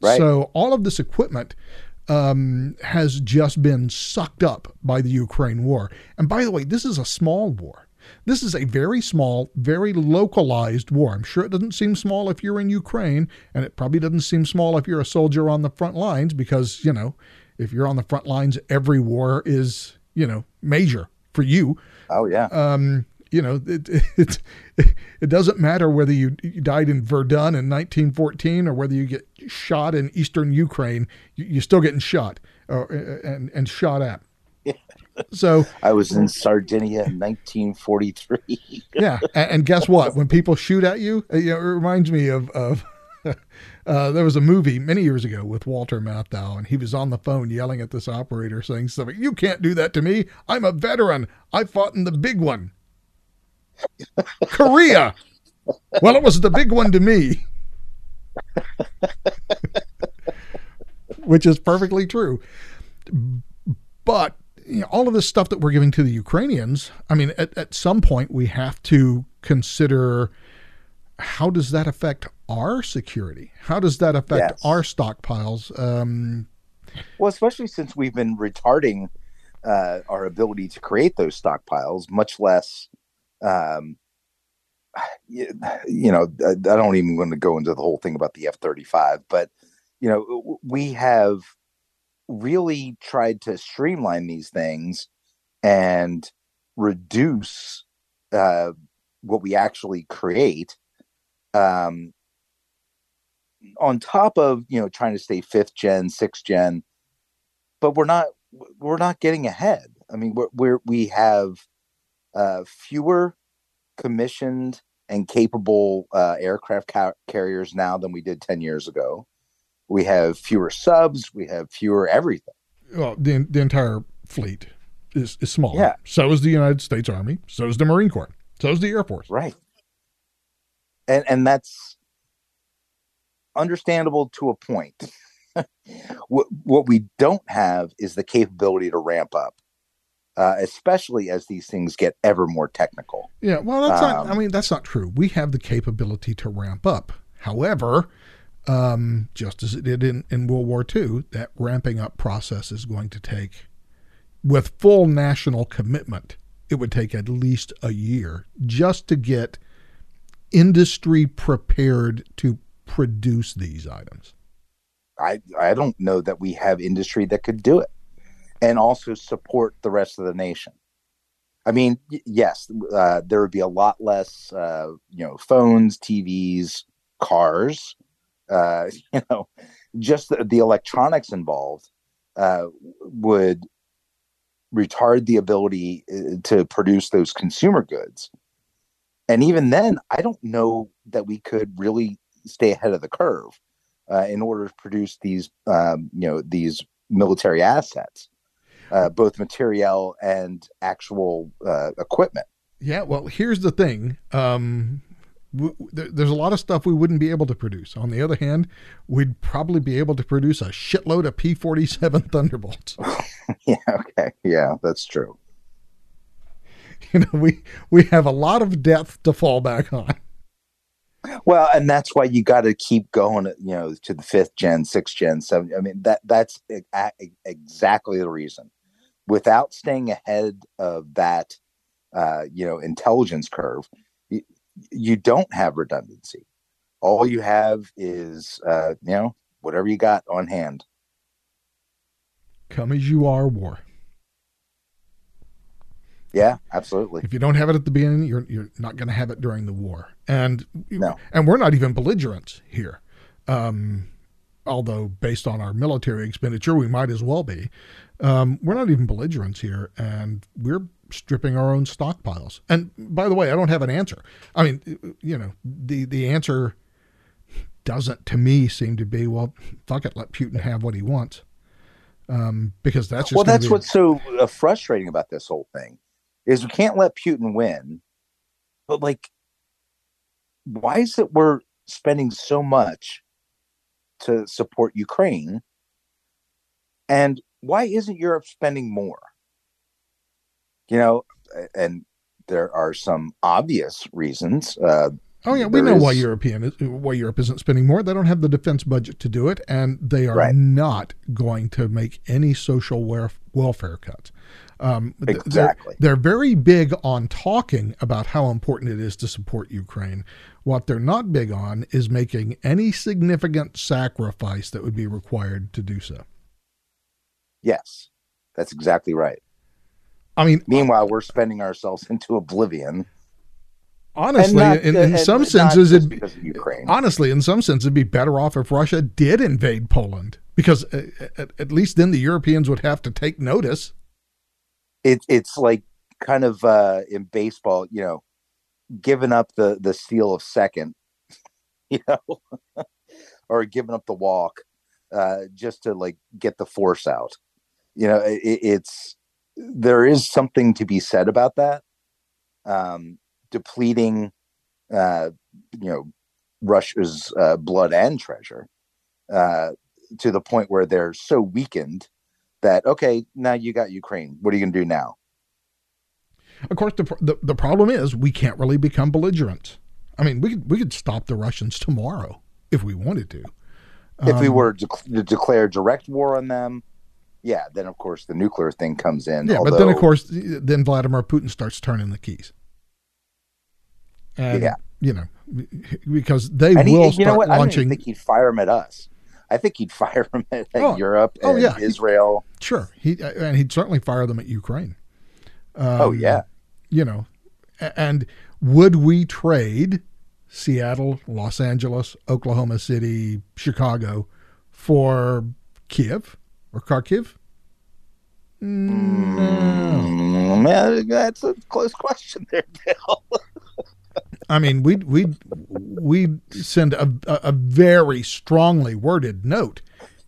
Right. So all of this equipment um, has just been sucked up by the Ukraine war. And by the way, this is a small war. This is a very small, very localized war. I'm sure it doesn't seem small if you're in Ukraine, and it probably doesn't seem small if you're a soldier on the front lines because, you know, if you're on the front lines, every war is, you know, major for you. Oh, yeah. Um, you know, it, it, it doesn't matter whether you, you died in Verdun in 1914 or whether you get shot in eastern Ukraine, you, are still getting shot or, uh, and, and shot at. So I was in Sardinia in 1943. yeah, and, and, guess what? When people shoot at you, uh, you know, it reminds me of of uh, there was a movie many years ago with Walter Matthau, and he was on the phone yelling at this operator, saying something. You can't do that to me. I'm a veteran. I fought in the big one. Korea. Well, it was the big one to me. Which is perfectly true. But you know, all of this stuff that we're giving to the Ukrainians, I mean, at, at some point we have to consider how does that affect our security? How does that affect yes. our stockpiles? Um, well, especially since we've been retarding uh, our ability to create those stockpiles, much less um, you, you know, I, I don't even want to go into the whole thing about the F 35, but, you know, we have really tried to streamline these things and reduce uh, what we actually create um, on top of you know trying to stay fifth gen sixth gen but we're not we're not getting ahead. I mean we're, we're we have uh, fewer commissioned and capable uh, aircraft ca- carriers now than we did 10 years ago. We have fewer subs, we have fewer everything. Well, the, the entire fleet is, is smaller. Yeah. So is the United States Army, so is the Marine Corps, so is the Air Force. Right. And, and that's understandable to a point. what, what we don't have is the capability to ramp up uh, especially as these things get ever more technical. Yeah, well, that's um, not. I mean, that's not true. We have the capability to ramp up. However, um, just as it did in, in World War II, that ramping up process is going to take with full national commitment, it would take at least a year just to get industry prepared to produce these items. I I don't know that we have industry that could do it and also support the rest of the nation. I mean, yes, uh, there would be a lot less, uh, you know, phones, TVs, cars. Uh, you know, just the, the electronics involved uh, would retard the ability uh, to produce those consumer goods. And even then, I don't know that we could really stay ahead of the curve uh, in order to produce these, um, you know, these military assets uh, both material and actual uh, equipment. Yeah, well, here's the thing. Um, w- w- there's a lot of stuff we wouldn't be able to produce. On the other hand, we'd probably be able to produce a shitload of P 47 Thunderbolts. yeah, okay. Yeah, that's true. You know, we, we have a lot of depth to fall back on. Well, and that's why you got to keep going, you know, to the fifth gen, sixth gen, seven. I mean, that that's exactly the reason. Without staying ahead of that, uh, you know, intelligence curve, you, you don't have redundancy. All you have is, uh, you know, whatever you got on hand. Come as you are, war. Yeah, absolutely. If you don't have it at the beginning, you're you're not going to have it during the war. And no. and we're not even belligerent here. Um, although based on our military expenditure, we might as well be. Um, we're not even belligerents here, and we're stripping our own stockpiles. And by the way, I don't have an answer. I mean, you know, the the answer doesn't to me seem to be well, fuck it, let Putin have what he wants. Um, because that's well, that's what's so uh, frustrating about this whole thing is we can't let Putin win. But like, why is it we're spending so much to support Ukraine? And why isn't Europe spending more? You know, and there are some obvious reasons. Uh, oh yeah, we know is... why European why Europe isn't spending more. They don't have the defense budget to do it, and they are right. not going to make any social welfare cuts. Um, exactly. They're, they're, very big on talking about how important it is to support Ukraine. What they're not big on is making any significant sacrifice that would be required to do so. Yes, that's exactly right. I mean, meanwhile, we're spending ourselves into oblivion. Honestly, not, in, in some senses, it'd be, honestly, in some sense, it'd be better off if Russia did invade Poland because uh, at, at least then the Europeans would have to take notice it, it's like kind of uh, in baseball, you know, giving up the the steal of second, you know, or giving up the walk uh, just to like get the force out. You know, it, it's there is something to be said about that. Um, depleting, uh, you know, Russia's uh, blood and treasure uh, to the point where they're so weakened that okay, now you got Ukraine. What are you going to do now? Of course, the, the, the problem is we can't really become belligerent. I mean, we could we could stop the Russians tomorrow if we wanted to. If um, we were to, to, declare direct war on them, yeah, then of course the nuclear thing comes in. Yeah, although, but then of course then Vladimir Putin starts turning the keys. And, yeah, you know, because they and will he, you know what? launching. I don't think he'd fire them at us. I think he'd fire them at, at oh, Europe oh, and oh, yeah. Israel. Sure, he and he'd certainly fire them at Ukraine. Um, oh yeah, you know, and would we trade Seattle, Los Angeles, Oklahoma City, Chicago for Kiev or Kharkiv? No. Mm, that's a close question there, Bill. I mean, we we we send a, a very strongly worded note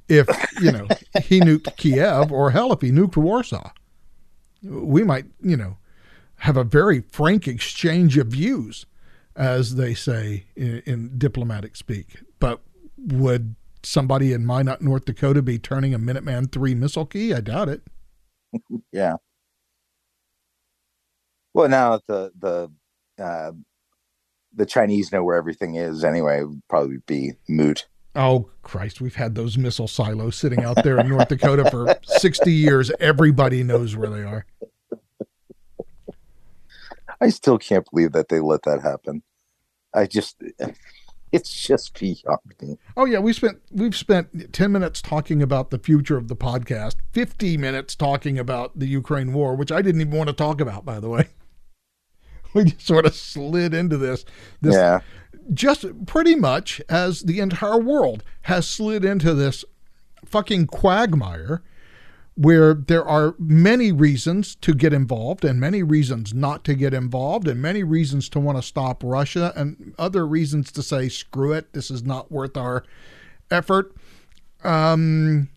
if you know he nuked Kiev or hell if he nuked Warsaw. We might you know have a very frank exchange of views, as they say in, in diplomatic speak. But would somebody in Minot, North Dakota, be turning a Minuteman three missile key? I doubt it. yeah. Well, now the the uh, the Chinese know where everything is anyway, It would probably be moot. Oh Christ, we've had those missile silos sitting out there in North Dakota for 60 years. Everybody knows where they are. I still can't believe that they let that happen. I just it's just beyond me. Oh yeah, we spent we've spent 10 minutes talking about the future of the podcast, 50 minutes talking about the Ukraine war, which I didn't even want to talk about by the way. We just sort of slid into this this yeah. just pretty much as the entire world has slid into this fucking quagmire where there are many reasons to get involved and many reasons not to get involved and many reasons to want to stop Russia and other reasons to say screw it this is not worth our effort. Um,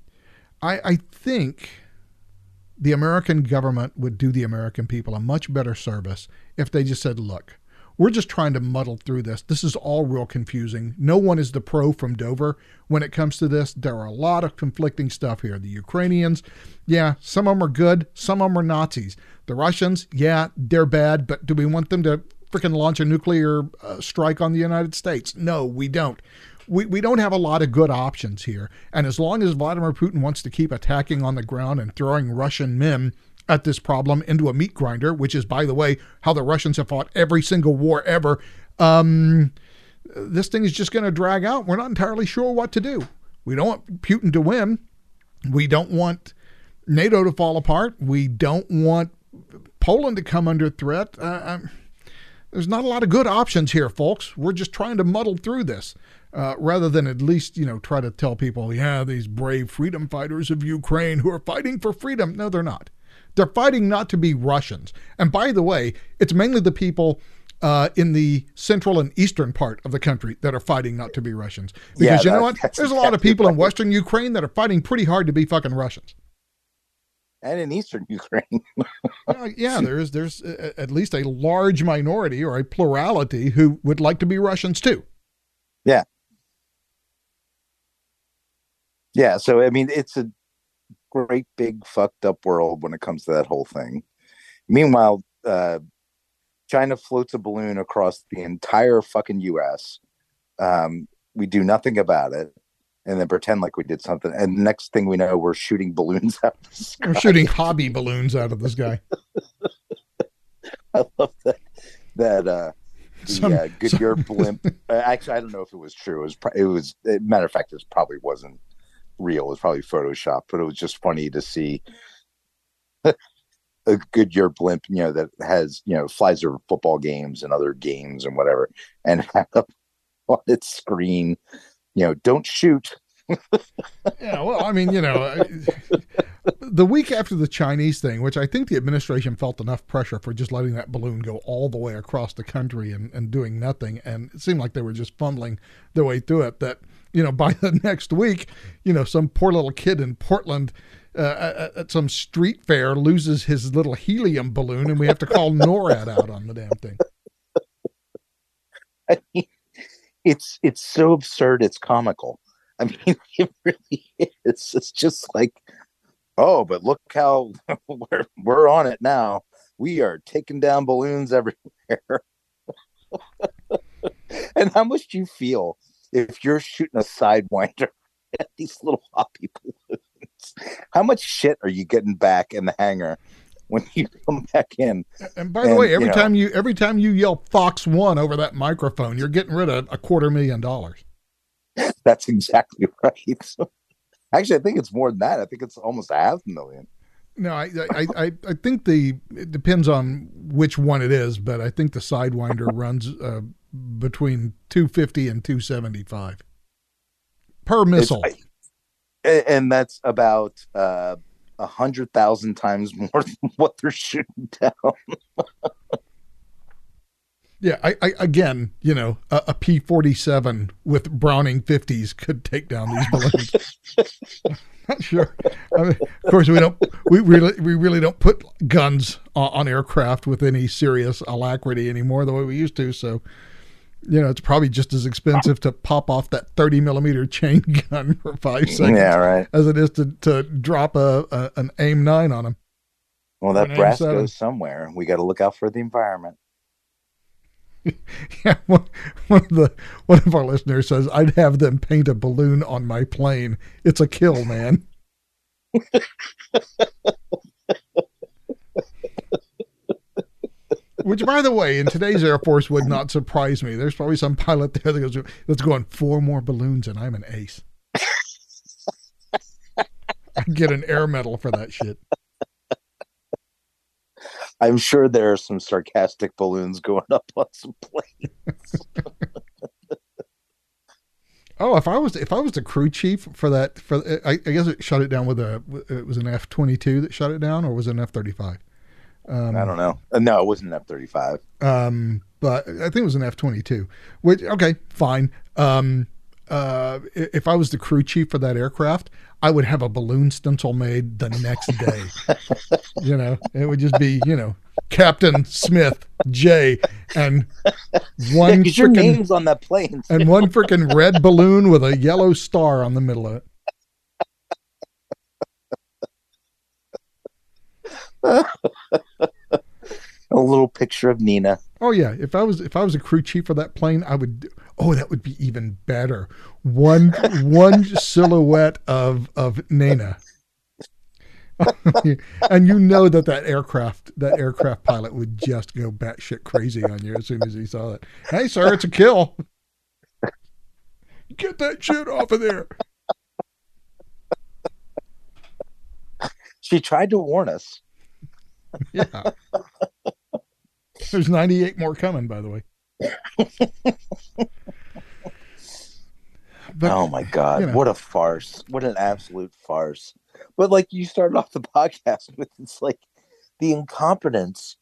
I, I think the American government would do the American people a much better service if they just said look we're just trying to muddle through this. This is all real confusing. No one is the pro from Dover when it comes to this. There are a lot of conflicting stuff here. The Ukrainians, yeah, some of them are good, some of them are Nazis. The Russians, yeah, they're bad, but do we want them to freaking launch a nuclear uh, strike on the United States? No, we don't. We, we don't have a lot of good options here. And as long as Vladimir Putin wants to keep attacking on the ground and throwing Russian men at this problem into a meat grinder, which is, by the way, how the Russians have fought every single war ever. Um, this thing is just going to drag out. We're not entirely sure what to do. We don't want Putin to win. We don't want NATO to fall apart. We don't want Poland to come under threat. Uh, um, there's not a lot of good options here, folks. We're just trying to muddle through this. Uh, rather than at least, you know, try to tell people, yeah, these brave freedom fighters of Ukraine who are fighting for freedom. No, they're not. They're fighting not to be Russians. And by the way, it's mainly the people uh, in the central and eastern part of the country that are fighting not to be Russians. Because Yeah, you know what? There's a lot of people in western Ukraine that are fighting pretty hard to be fucking Russians. And in eastern Ukraine. Uh, yeah, there's there's uh, at least a large minority or a plurality who would like to be Russians too. Yeah. Yeah, so I mean, it's a great big fucked up world when it comes to that whole thing. Meanwhile, uh, China floats a balloon across the entire fucking U.S. Um, we do nothing about it, and then pretend like we did something. And next thing we know, we're shooting balloons out. Of the sky. We're shooting hobby balloons out of this guy. I love that. That uh, Some- uh, Goodyear blimp. uh, actually, I don't know if it was true. It was. It was. Matter of fact, it probably wasn't real. It was probably Photoshop, but it was just funny to see a Goodyear blimp. You know that has you know flies over football games and other games and whatever, and have on its screen. You know, don't shoot. Yeah, well, I mean, you know, the week after the Chinese thing, which I think the administration felt enough pressure for just letting that balloon go all the way across the country and, and doing nothing. And it seemed like they were just fumbling their way through it. That, you know, by the next week, you know, some poor little kid in Portland uh, at, at some street fair loses his little helium balloon and we have to call NORAD out on the damn thing. I mean, it's it's so absurd. It's comical. I mean, it really is. It's just like, oh, but look how we're we're on it now. We are taking down balloons everywhere. and how much do you feel if you're shooting a sidewinder at these little hoppy balloons? How much shit are you getting back in the hangar when you come back in? And by the And, way, you every know- time you every time you yell Fox One over that microphone, you're getting rid of a quarter million dollars. That's exactly right. Actually, I think it's more than that. I think it's almost a half million. No, I, I, I, I think the it depends on which one it is, but I think the Sidewinder runs uh, between two fifty and two seventy five per missile. A- and that's about uh, a hundred thousand times more than what they're shooting down. yeah, I, I again, you know, a, a P forty seven with Browning fifties could take down these balloons. Not sure. I mean, of course, we don't. We really, we really don't put guns on, on aircraft with any serious alacrity anymore, the way we used to. So, you know, it's probably just as expensive to pop off that thirty millimeter chain gun for five seconds Yeah, right. as it is to, to drop a, a an aim nine on them. Well, that brass M7. goes somewhere. We got to look out for the environment. yeah, one, one of the one of our listeners says I'd have them paint a balloon on my plane. It's a kill, man. Which, by the way, in today's Air Force would not surprise me. There's probably some pilot there that goes, "Let's go on four more balloons, and I'm an ace." I get an air medal for that shit. I'm sure there are some sarcastic balloons going up on some planes. oh, if I was if I was the crew chief for that for I, I guess it shut it down with a it was an F twenty two that shut it down or was it an F thirty five? Um, I don't know. Uh, no, it wasn't an F thirty five. Um, but I think it was an F twenty two. Which okay, fine. Um, uh, if I was the crew chief for that aircraft, I would have a balloon stencil made the next day. you know, it would just be, you know, Captain Smith J and one yeah, your name's on that plane. and one freaking red balloon with a yellow star on the middle of it. a little picture of Nina. Oh yeah, if I was if I was a crew chief for that plane, I would. Oh, that would be even better. One one silhouette of of Nina, and you know that that aircraft that aircraft pilot would just go batshit crazy on you as soon as he saw it. Hey, sir, it's a kill. Get that shit off of there. She tried to warn us. Yeah. There's 98 more coming, by the way. but, oh my god, you know. what a farce! What an absolute farce! But like you started off the podcast with, it's like the incompetence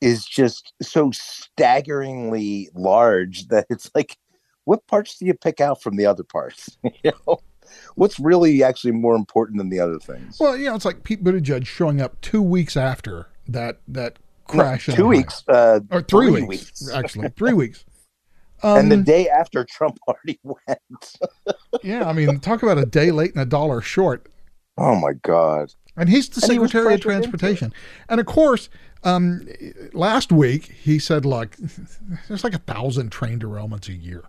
is just so staggeringly large that it's like, what parts do you pick out from the other parts? you know, what's really actually more important than the other things? Well, you know, it's like Pete Buttigieg showing up two weeks after that that crash. No, two weeks, uh, or three, three weeks, weeks, actually, three weeks. Um, and the um, day after Trump already went. yeah, I mean, talk about a day late and a dollar short. Oh my God! And he's the and Secretary he of Transportation, and of course, um, last week he said, "Look, there's like a thousand train derailments a year."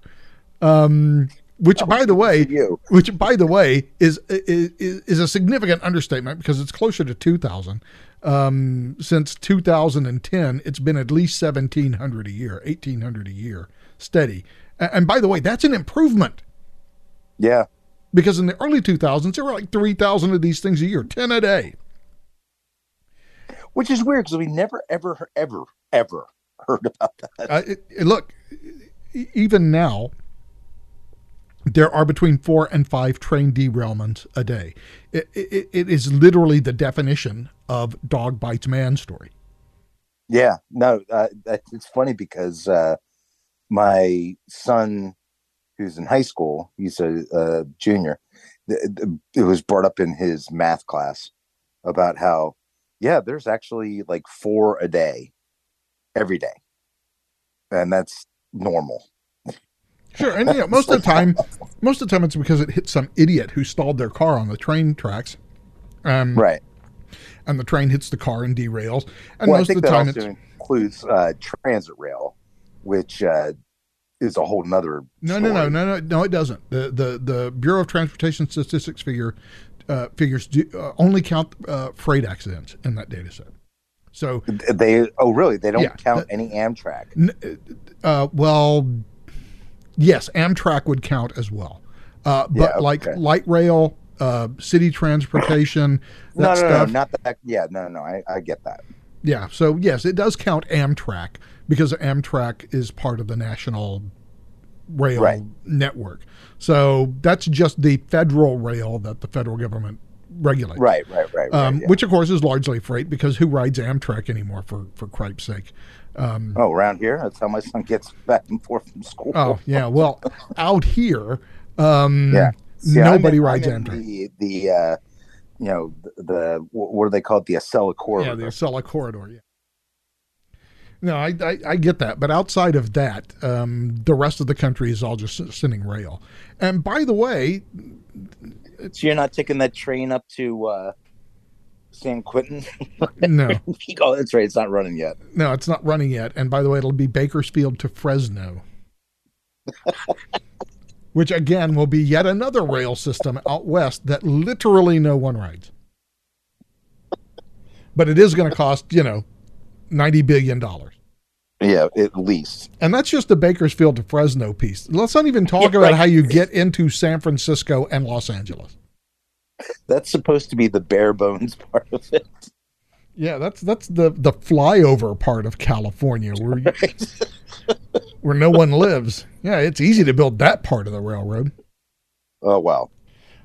Um, which, oh, by the way, which by the way is, is is a significant understatement because it's closer to two thousand. Um, since 2010, it's been at least 1,700 a year, 1,800 a year, steady. And by the way, that's an improvement. Yeah. Because in the early 2000s, there were like 3,000 of these things a year, 10 a day. Which is weird because we never, ever, ever, ever heard about that. Uh, it, look, even now, there are between four and five train derailments a day. It, it, it is literally the definition of dog bites man story. Yeah, no, uh, it's funny because uh, my son, who's in high school, he's a, a junior. It was brought up in his math class about how, yeah, there's actually like four a day, every day, and that's normal Sure, and you know, most of the time, most of the time it's because it hit some idiot who stalled their car on the train tracks. Um, right. And the train hits the car and derails. And well, most of the time, it includes uh, transit rail, which uh, is a whole nother. No, no, no, no, no, no. It doesn't. The the the Bureau of Transportation Statistics figure uh, figures do, uh, only count uh, freight accidents in that data set. So they oh really they don't yeah, count any Amtrak. Uh, well, yes, Amtrak would count as well. Uh, but yeah, okay. like light rail, uh, city transportation, no, no, stuff, no, not that. Yeah, no, no, I, I get that. Yeah, so yes, it does count Amtrak because Amtrak is part of the national rail right. network. So that's just the federal rail that the federal government regulates. Right, right, right. Um, right yeah. Which of course is largely freight because who rides Amtrak anymore for for cripe's sake? Um, oh, around here, that's how my son gets back and forth from school. Oh, yeah. Well, out here, um, yeah, nobody in, rides Amtrak. The, the uh, you know, the, the, what do they call it? The Acela corridor. Yeah, the Acela corridor. Yeah. No, I, I, I get that, but outside of that, um, the rest of the country is all just sending rail. And by the way, so you're not taking that train up to uh, San Quentin. No, oh, that's right. It's not running yet. no, it's not running yet. And by the way, it'll be Bakersfield to Fresno, which again will be yet another rail system out west that literally no one rides. But it is going to cost, you know, ninety billion dollars. Yeah, at least. And that's just the Bakersfield to Fresno piece. Let's not even talk Yeah, about right. how you get into San Francisco and Los Angeles. That's supposed to be the bare bones part of it. Yeah, that's that's the the flyover part of California where you, where no one lives. Yeah, it's easy to build that part of the railroad. oh well,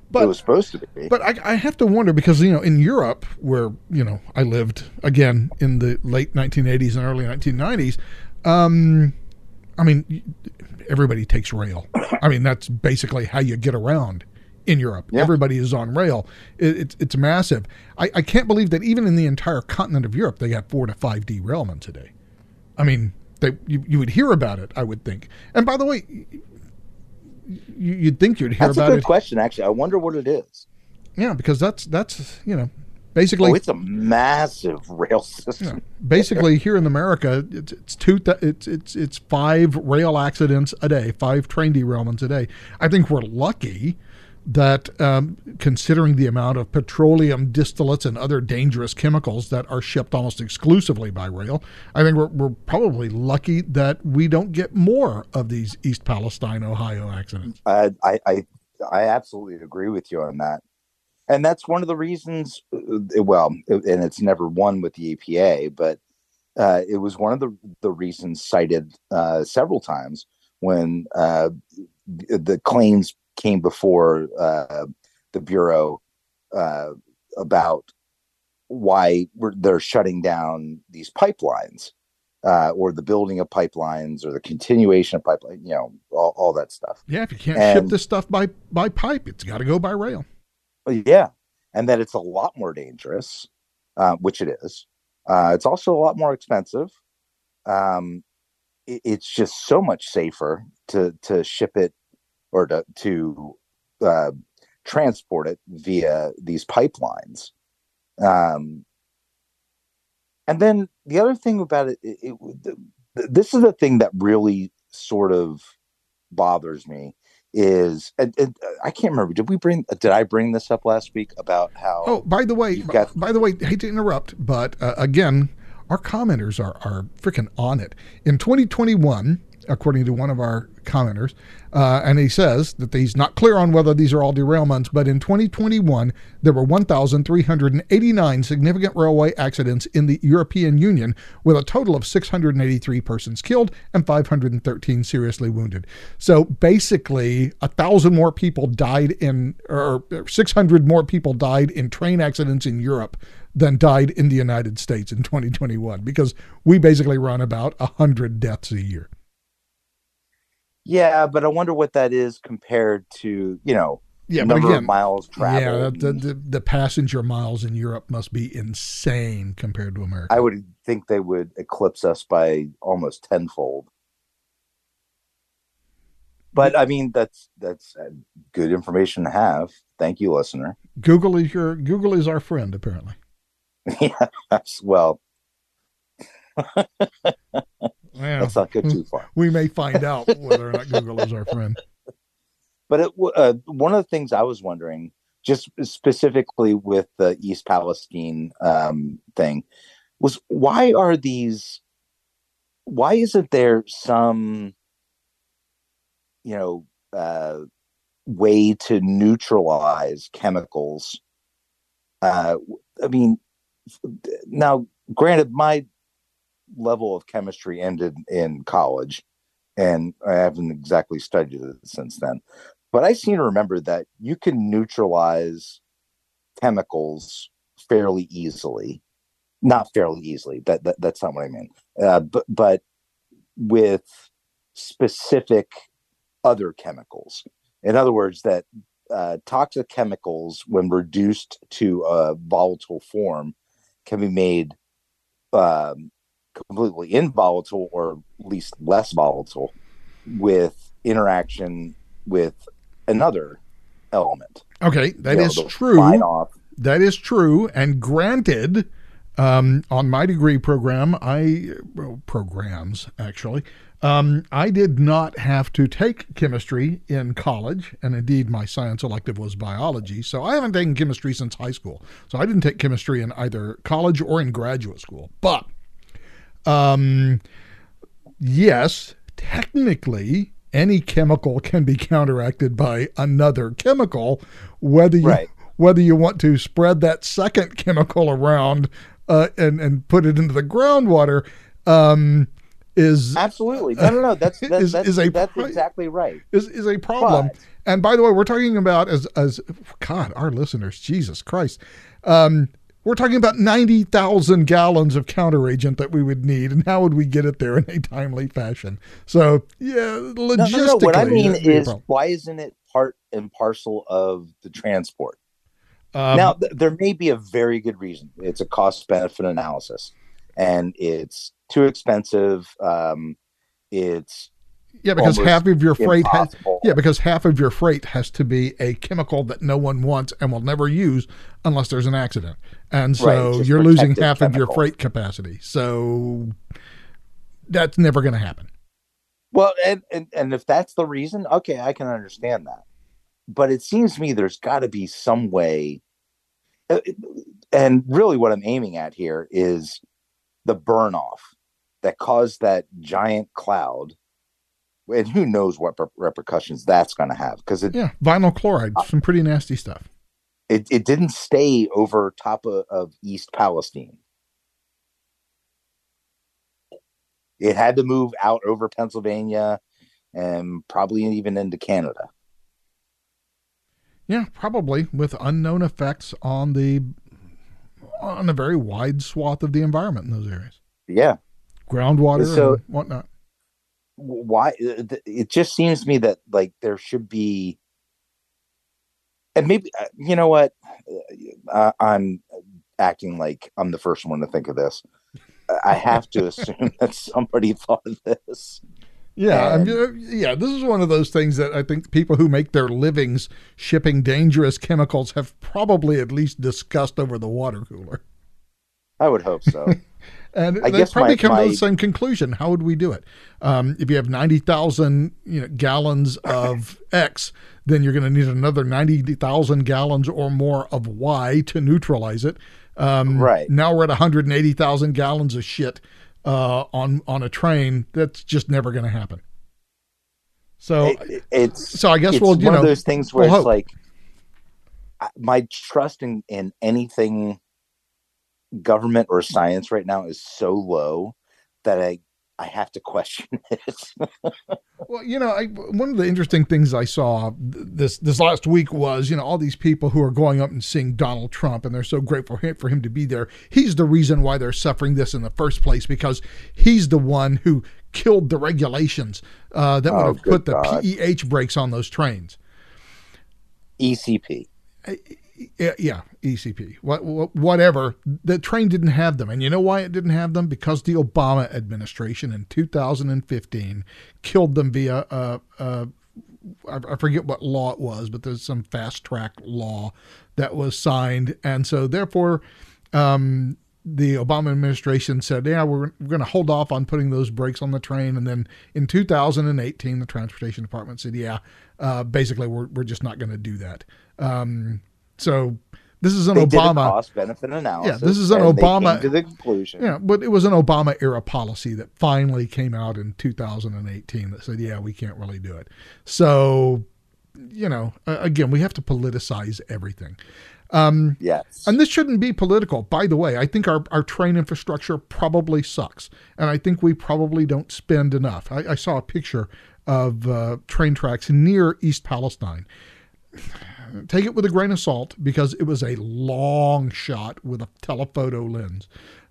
But it was supposed to be. But I, I have to wonder because you know in Europe, where you know I lived again in the late 1980s and early 1990s, um, I mean everybody takes rail. I mean that's basically how you get around in Europe. Yeah. Everybody is on rail. It, it's it's massive. I, I can't believe that even in the entire continent of Europe, they got four to five derailments a day. I mean, they you, you would hear about it. I would think. And by the way. You, you'd think you'd hear That's about it. That's a good it, question, actually. I wonder what it is. yeah, because that's that's you know oh, basically Oh, it's a massive rail system. Yeah. Basically, here in America, it's, it's two. Th- it's it's it's five rail accidents a day, five train derailments a day. I think we're lucky that, um, considering the amount of petroleum distillates and other dangerous chemicals that are shipped almost exclusively by rail, I think we're, we're probably lucky that we don't get more of these East Palestine, Ohio accidents. I, I, I, absolutely agree with you on that. And that's one of the reasons, uh, well, and it's never won with the EPA, but uh, it was one of the, the reasons cited uh, several times when uh, the claims came before uh, the Bureau uh, about why we're, they're shutting down these pipelines uh, or the building of pipelines or the continuation of pipeline, you know, all, all that stuff. Yeah, if you can't ship this stuff by by pipe, it's got to go by rail. Yeah, and that it's a lot more dangerous, uh, which it is. Uh, it's also a lot more expensive. Um, it, it's just so much safer to to ship it or to to uh, transport it via these pipelines. Um, and then the other thing about it, it, it th- this is the thing that really sort of bothers me is and, and uh, I can't remember. Did we bring? Did I bring this up last week about how? Oh, by the way, got- by the way, hate to interrupt, but uh, again, our commenters are are freaking on it. In 2021, according to one of our commenters, uh, and he says that he's not clear on whether these are all derailments, but in 2021 there were 1,389 significant railway accidents in the European Union, with a total of 683 persons killed and 513 seriously wounded. So basically, a thousand more people died in, or 600 more people died in train accidents in Europe than died in the United States in 2021 because we basically run about 100 deaths a year. Yeah, but I wonder what that is compared to you know Yeah, but number again, of miles yeah, traveled. the, the, the passenger miles in Europe must be insane compared to America. I would think they would eclipse us by almost tenfold. But I mean, that's that's good information to have. Thank you, listener. Google is your Google is our friend apparently. yeah, well, Yeah, let's not go too far. we may find out whether or not Google is our friend. But it, uh, one of the things I was wondering, just specifically with the East Palestine um, thing, was why are these? Why isn't there some, you know, uh, way to neutralize chemicals? Uh, I mean, now, granted, my level of chemistry ended in college, and I haven't exactly studied it since then but I seem to remember that you can neutralize chemicals fairly easily. Not fairly easily. That, that that's not what I mean. Uh, but but with specific other chemicals. In other words, that uh, toxic chemicals, when reduced to a volatile form, can be made um, completely involatile or at least less volatile with interaction with another element. Okay, that You know, is true. that is true. And granted, um, on my degree program, I well, programs actually. Um, I did not have to take chemistry in college, and indeed, my science elective was biology. So I haven't taken chemistry since high school. So I didn't take chemistry in either college or in graduate school. But um, yes, technically, any chemical can be counteracted by another chemical, whether you Right. whether you want to spread that second chemical around uh, and and put it into the groundwater um, is Absolutely. No, no, no. That's that's, Is- that's, is a that's exactly right. is is a problem. But- and by the way, we're talking about as as God, our listeners, Jesus Christ. Um, we're talking about 90,000 gallons of counteragent that we would need, and how would we get it there in a timely fashion? So, yeah, logistically. No, no, no. What I mean that'd be a is, why isn't it part and parcel of the transport? Um, now, th- there may be a very good reason. It's a cost benefit analysis, and it's too expensive. Um, it's yeah, because half of your freight has, yeah, because half of your freight has to be a chemical that no one wants and will never use unless there's an accident. And so Right, you're losing half of your freight capacity. So that's never going to happen. Well, and, and and if that's the reason, okay, I can understand that. But it seems to me there's got to be some way. uh, And really, what I'm aiming at here is the burn off that caused that giant cloud, and who knows what per- repercussions that's going to have because it, Yeah, vinyl chloride, uh, some pretty nasty stuff. it it didn't stay over top of, of East Palestine. It had to move out over Pennsylvania and probably even into Canada. Yeah, probably with unknown effects on the on a very wide swath of the environment in those areas, Yeah. groundwater So- and whatnot. Why it just seems to me that like there should be and maybe uh, you know what? Uh, i'm acting like i'm the first one to think of this. I have to assume that somebody thought of this. Yeah, And- I'm, yeah. This is one of those things that I think people who make their livings shipping dangerous chemicals have probably at least discussed over the water cooler, i would hope so and I they guess probably my- come to the same conclusion. How would we do it? Um, if you have ninety thousand, you know, gallons of X, then you're going to need another ninety thousand gallons or more of Y to neutralize it. Um, Right. now we're at one hundred and eighty thousand gallons of shit uh, on on a train. That's just never going to happen. So It- it's so I guess we'll you one know of those things where we'll it's hope. like my trust in, in anything government or science right now is so low that i i have to question it Well, you know, I, one of the interesting things I saw this this last week was, you know, all these people who are going up and seeing Donald Trump, and they're so grateful for him, for him to be there. He's the reason why they're suffering this in the first place because he's the one who killed the regulations uh, that would Oh, have put the PEH brakes on those trains. ecp Yeah, yeah, ECP, what, what, whatever. The train didn't have them, and you know why it didn't have them? Because the Obama administration in 2015 killed them via uh, uh, I I forget what law it was, but there's some fast track law that was signed, and so therefore, um, the Obama administration said, "Yeah, we're, we're going to hold off on putting those brakes on the train." And then in 2018, the Transportation Department said, "Yeah, uh, basically, we're we're just not going to do that." Um, so this is an they Obama. cost benefit analysis Yeah, this is an Obama- to the conclusion Yeah, but it was an Obama era policy that finally came out in 2018 that said, yeah, we can't really do it. So, you know, again, we have to politicize everything. Um, yes and this shouldn't be political. By the way, I think our, our train infrastructure probably sucks. And I think we probably don't spend enough. I, I saw a picture of uh, train tracks near East Palestine. Take it with a grain of salt because it was a long shot with a telephoto lens.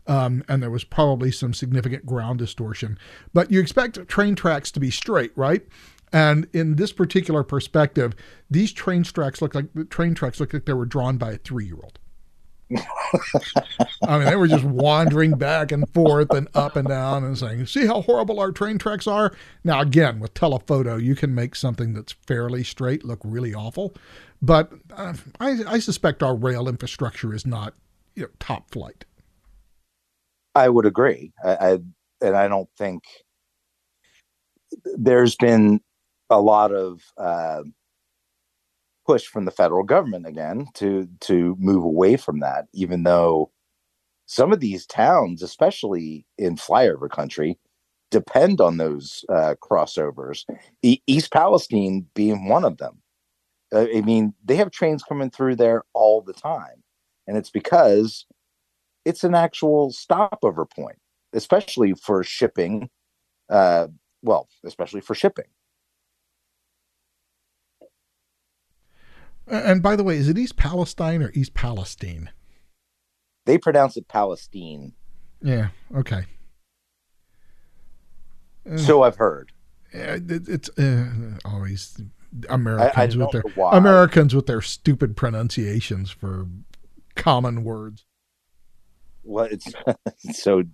Um, and there was probably some significant ground distortion. But you expect train tracks to be straight, right? And in this particular perspective, these train tracks look like the train tracks look like they were drawn by a three-year-old. I mean, they were just wandering back and forth and up and down and saying, "See how horrible our train tracks are." Now, again, with telephoto, you can make something that's fairly straight look really awful, but uh, I, I suspect our rail infrastructure is not you know, top flight. I would agree. I, I and I don't think there's been a lot of uh, push from the federal government again to to move away from that, even though some of these towns, especially in flyover country, depend on those uh, crossovers. E- East Palestine being one of them. Uh, I mean, they have trains coming through there all the time, and it's because it's an actual stopover point, especially for shipping. Uh, well, especially for shipping. And by the way, is it East Palestine or East Palestine? They pronounce it Palestine. Yeah. Okay. So I've heard. It, it's uh, always Americans I, I with their Americans with their stupid pronunciations for common words. Well, it's so.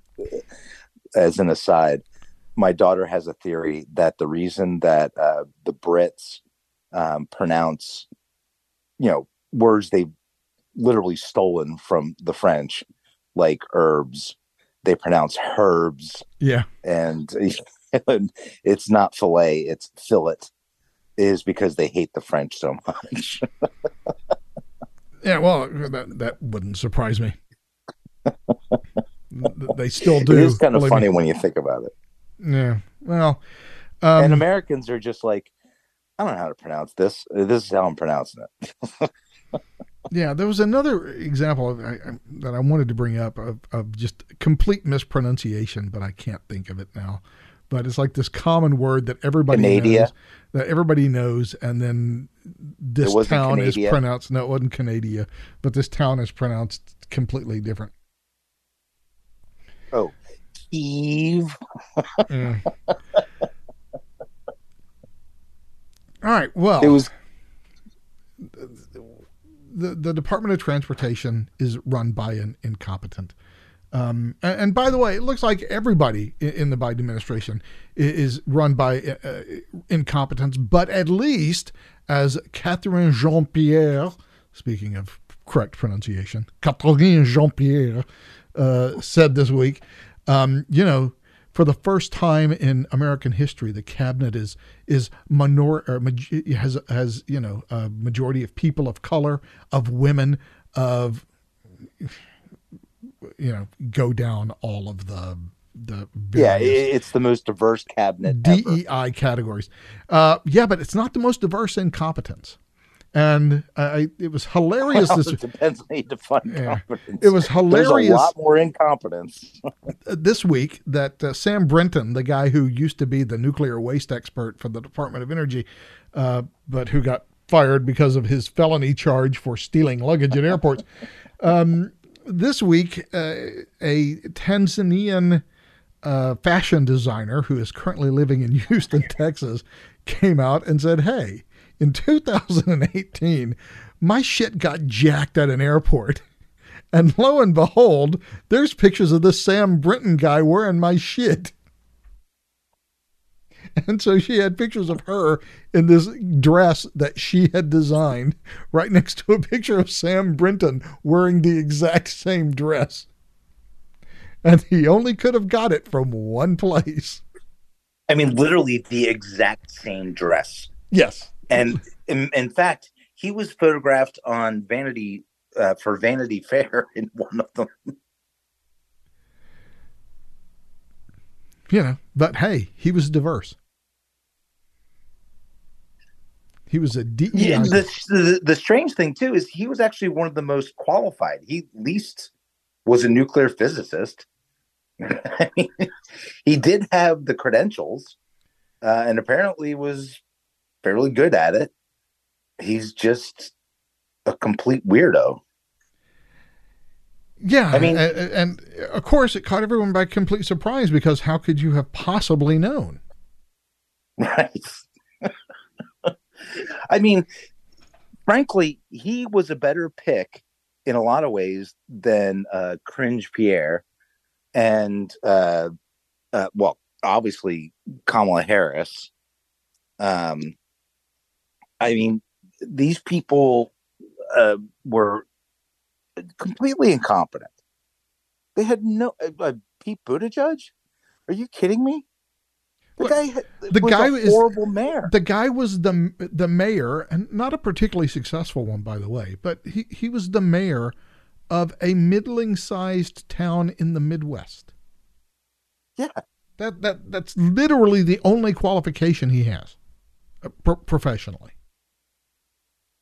As an aside, my daughter has a theory that the reason that uh, the Brits um, pronounce, you know, words they've literally stolen from the French, like herbs, they pronounce herbs. Yeah, and it's not fillet; it's fillet is because they hate the French so much. yeah, well, that that wouldn't surprise me. they still do. It is kind of funny me. when you think about it. Yeah. Well, um, and Americans are just like, I don't know how to pronounce this. This is how I'm pronouncing it. yeah, there was another example of, I, that I wanted to bring up of, of just complete mispronunciation, but I can't think of it now but it's like this common word that everybody Canada. knows that everybody knows and then this town is pronounced no it wasn't Canada but this town is pronounced completely different oh Eve mm. all right well it was the the Department of Transportation is run by an incompetent. Um, and, and, by the way, it looks like everybody in, in the Biden administration is, is run by uh, uh, incompetence, but at least as Catherine Jean Pierre, speaking of correct pronunciation, Catherine Jean Pierre uh, said this week, um, you know, for the first time in American history, the cabinet is is minor or has has you know a majority of people of color, of women, of you know go down all of the the yeah it's the most diverse cabinet DEI ever. categories. Uh, yeah, but it's not the most diverse in competence. And I, it was hilarious. Well, this it depends on you define yeah, competence. It was hilarious. There's a lot more incompetence this week that uh, Sam Brinton, the guy who used to be the nuclear waste expert for the Department of Energy, uh, but who got fired because of his felony charge for stealing luggage at airports, um, this week, uh, a Tanzanian uh, fashion designer who is currently living in Houston, Texas, came out and said, Hey, in 2018, my shit got jacked at an airport. And lo and behold, there's pictures of this Sam Brinton guy wearing my shit. And so she had pictures of her in this dress that she had designed right next to a picture of Sam Brinton wearing the exact same dress. And he only could have got it from one place. I mean, literally the exact same dress. Yes. And in, in fact, he was photographed on Vanity uh, for Vanity Fair in one of them. You know, but hey, he was diverse. He was a DEI. Yeah, the, the, the strange thing too is he was actually one of the most qualified. He least was a nuclear physicist. I mean, he did have the credentials, uh, and apparently was fairly good at it. He's just a complete weirdo. Yeah, I mean, and, and, of course, it caught everyone by complete surprise because how could you have possibly known? Right. I mean, frankly, he was a better pick in a lot of ways than uh, Cringe Pierre and uh, uh, well, obviously Kamala Harris. Um, I mean, these people uh, were completely incompetent. They had no uh, uh, Pete Buttigieg. Are you kidding me? The guy, the guy is horrible mayor. The guy was the the mayor, and not a particularly successful one, by the way. But he he was the mayor of a middling sized town in the Midwest. Yeah, that that that's literally the only qualification he has, uh, pro- professionally.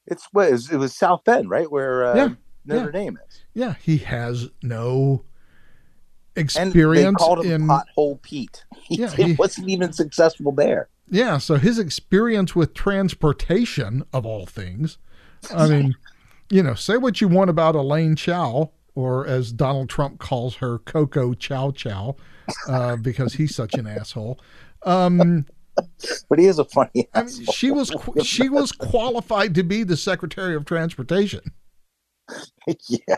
It's what it was South Bend, right, where uh, yeah, Notre yeah. Dame is. Yeah, he has no experience and they called him in pothole Pete. He, yeah, he wasn't even successful there. Yeah, so his experience with transportation of all things. I mean, you know, say what you want about Elaine Chao, or as Donald Trump calls her, Coco Chow Chow, uh, because he's such an asshole. Um, but he is a funny. I mean, she was she was qualified to be the Secretary of Transportation. yeah.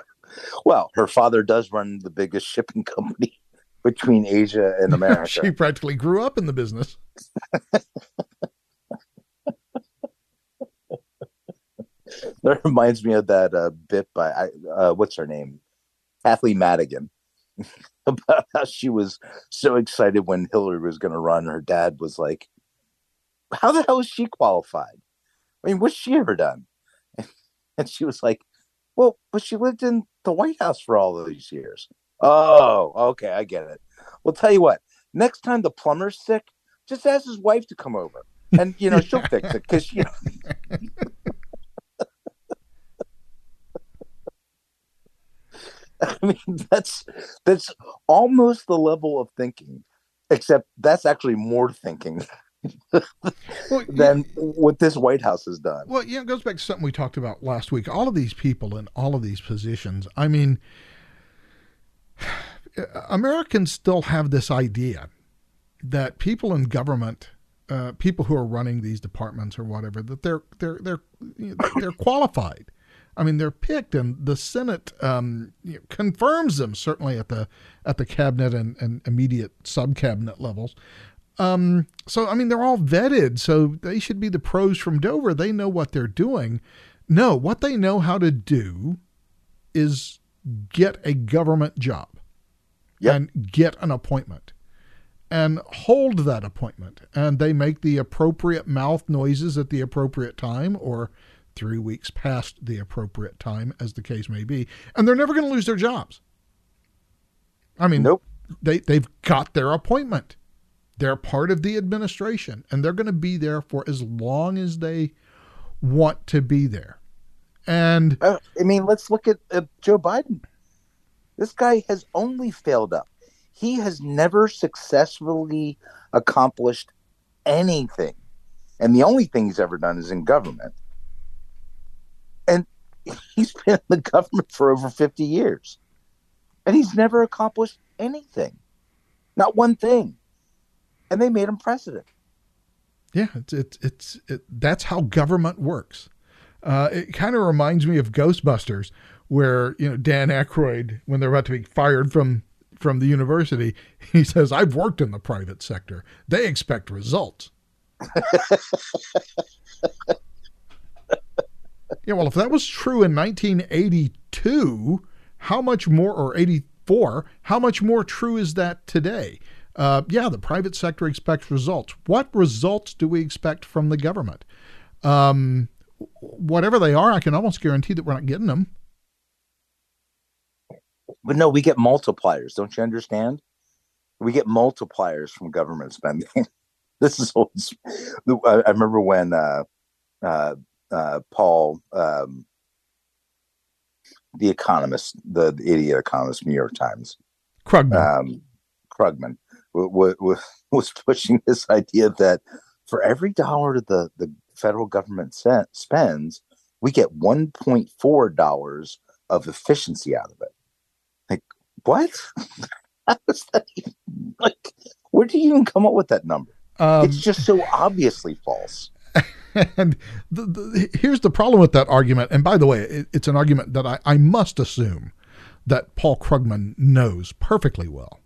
Well, her father does run the biggest shipping company between Asia and America. she practically grew up in the business. that reminds me of that uh, bit by uh, what's her name, Kathleen Madigan, about how she was so excited when Hillary was going to run. Her dad was like, "How the hell is she qualified? I mean, what's she ever done?" And she was like, "Well, but she lived in the White House for all these years." Oh, okay, I get it. Well, tell you what, next time the plumber's sick, just ask his wife to come over, and you know she'll fix it because you know. I mean, that's that's almost the level of thinking, except that's actually more thinking well, than yeah. what this White House has done. Well, yeah, it goes back to something we talked about last week. All of these people in all of these positions. I mean, Americans still have this idea that people in government, uh, people who are running these departments or whatever, that they're they're they're they're qualified. I mean, they're picked, and the Senate um, you know, confirms them certainly at the at the cabinet and, and immediate sub cabinet levels. Um, so I mean, they're all vetted, so they should be the pros from Dover. They know what they're doing. No, what they know how to do is get a government job yep. and get an appointment and hold that appointment. And they make the appropriate mouth noises at the appropriate time or three weeks past the appropriate time, as the case may be, and they're never going to lose their jobs. I mean, nope. They they've got their appointment. They're part of the administration, and they're going to be there for as long as they want to be there. And uh, I mean, let's look at uh, Joe Biden. This guy has only failed up. He has never successfully accomplished anything. And the only thing he's ever done is in government and he's been in the government for over 50 years. And he's never accomplished anything. Not one thing. And they made him president. Yeah it's it's, it's it, that's how government works. Uh, it kind of reminds me of ghostbusters where you know dan Aykroyd, when they're about to be fired from from the university he says i've worked in the private sector. They expect results Yeah, well, if that was true in 1982, how much more, or 84, how much more true is that today? Uh, yeah, the private sector expects results. What results do we expect from the government? Um, whatever they are, I can almost guarantee that we're not getting them. But no, we get multipliers. Don't you understand? We get multipliers from government spending. this is always, I remember when uh, uh, uh, Paul, um, the economist, the, the, idiot economist, New York Times, Krugman, um, Krugman w- w- was pushing this idea that for every dollar the the federal government spends, we get one point four dollars of efficiency out of it. Like what? How is that like? Where do you even come up with that number? Um, it's just so obviously false and the, the, here's the problem with that argument. And by the way, it, it's an argument that I, I must assume that Paul Krugman knows perfectly well.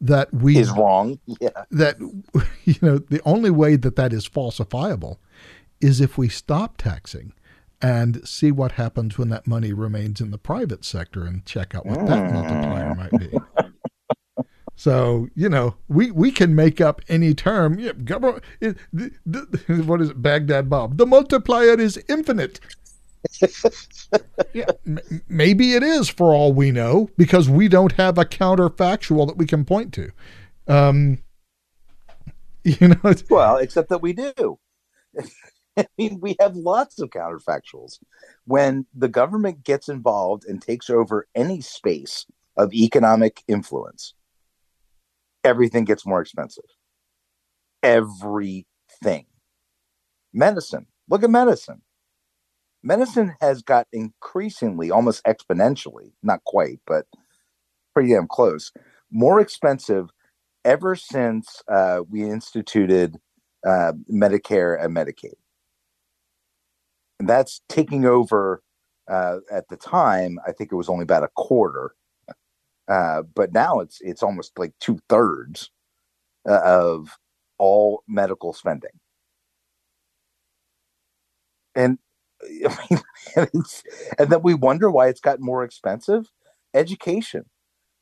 That we is wrong. Yeah. That you know the only way that that is falsifiable is if we stop taxing and see what happens when that money remains in the private sector and check out what that multiplier hmm. might be. So you know, we we can make up any term. Yeah, government. It, the, the, what is it, Baghdad Bob? The multiplier is infinite. yeah, m- maybe it is for all we know because we don't have a counterfactual that we can point to. Um, you know, well, except that we do. I mean, we have lots of counterfactuals. When the government gets involved and takes over any space of economic influence, everything gets more expensive. Everything. Medicine. Look at medicine. Medicine has got increasingly, almost exponentially, not quite, but pretty damn close, more expensive ever since uh, we instituted uh, Medicare and Medicaid and that's taking over. Uh, at the time, I think it was only about a quarter, uh, but now it's it's almost like two thirds uh, of all medical spending. And I mean, and then we wonder why it's gotten more expensive. Education.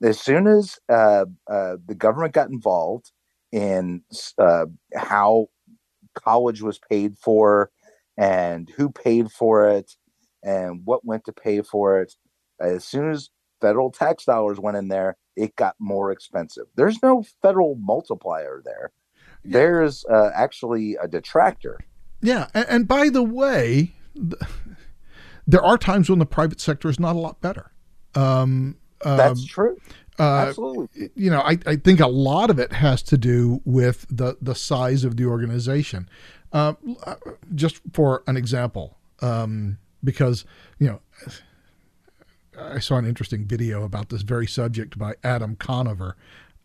As soon as uh, uh, the government got involved in uh, how college was paid for, and who paid for it and what went to pay for it. As soon as federal tax dollars went in there, it got more expensive. There's no federal multiplier there. There's uh, actually a detractor. Yeah. And, and by the way, there are times when the private sector is not a lot better. Um, That's um, true. Uh, Absolutely. You know, I, I think a lot of it has to do with the, the size of the organization. Uh, just for an example, um, because you know, I saw an interesting video about this very subject by Adam Conover,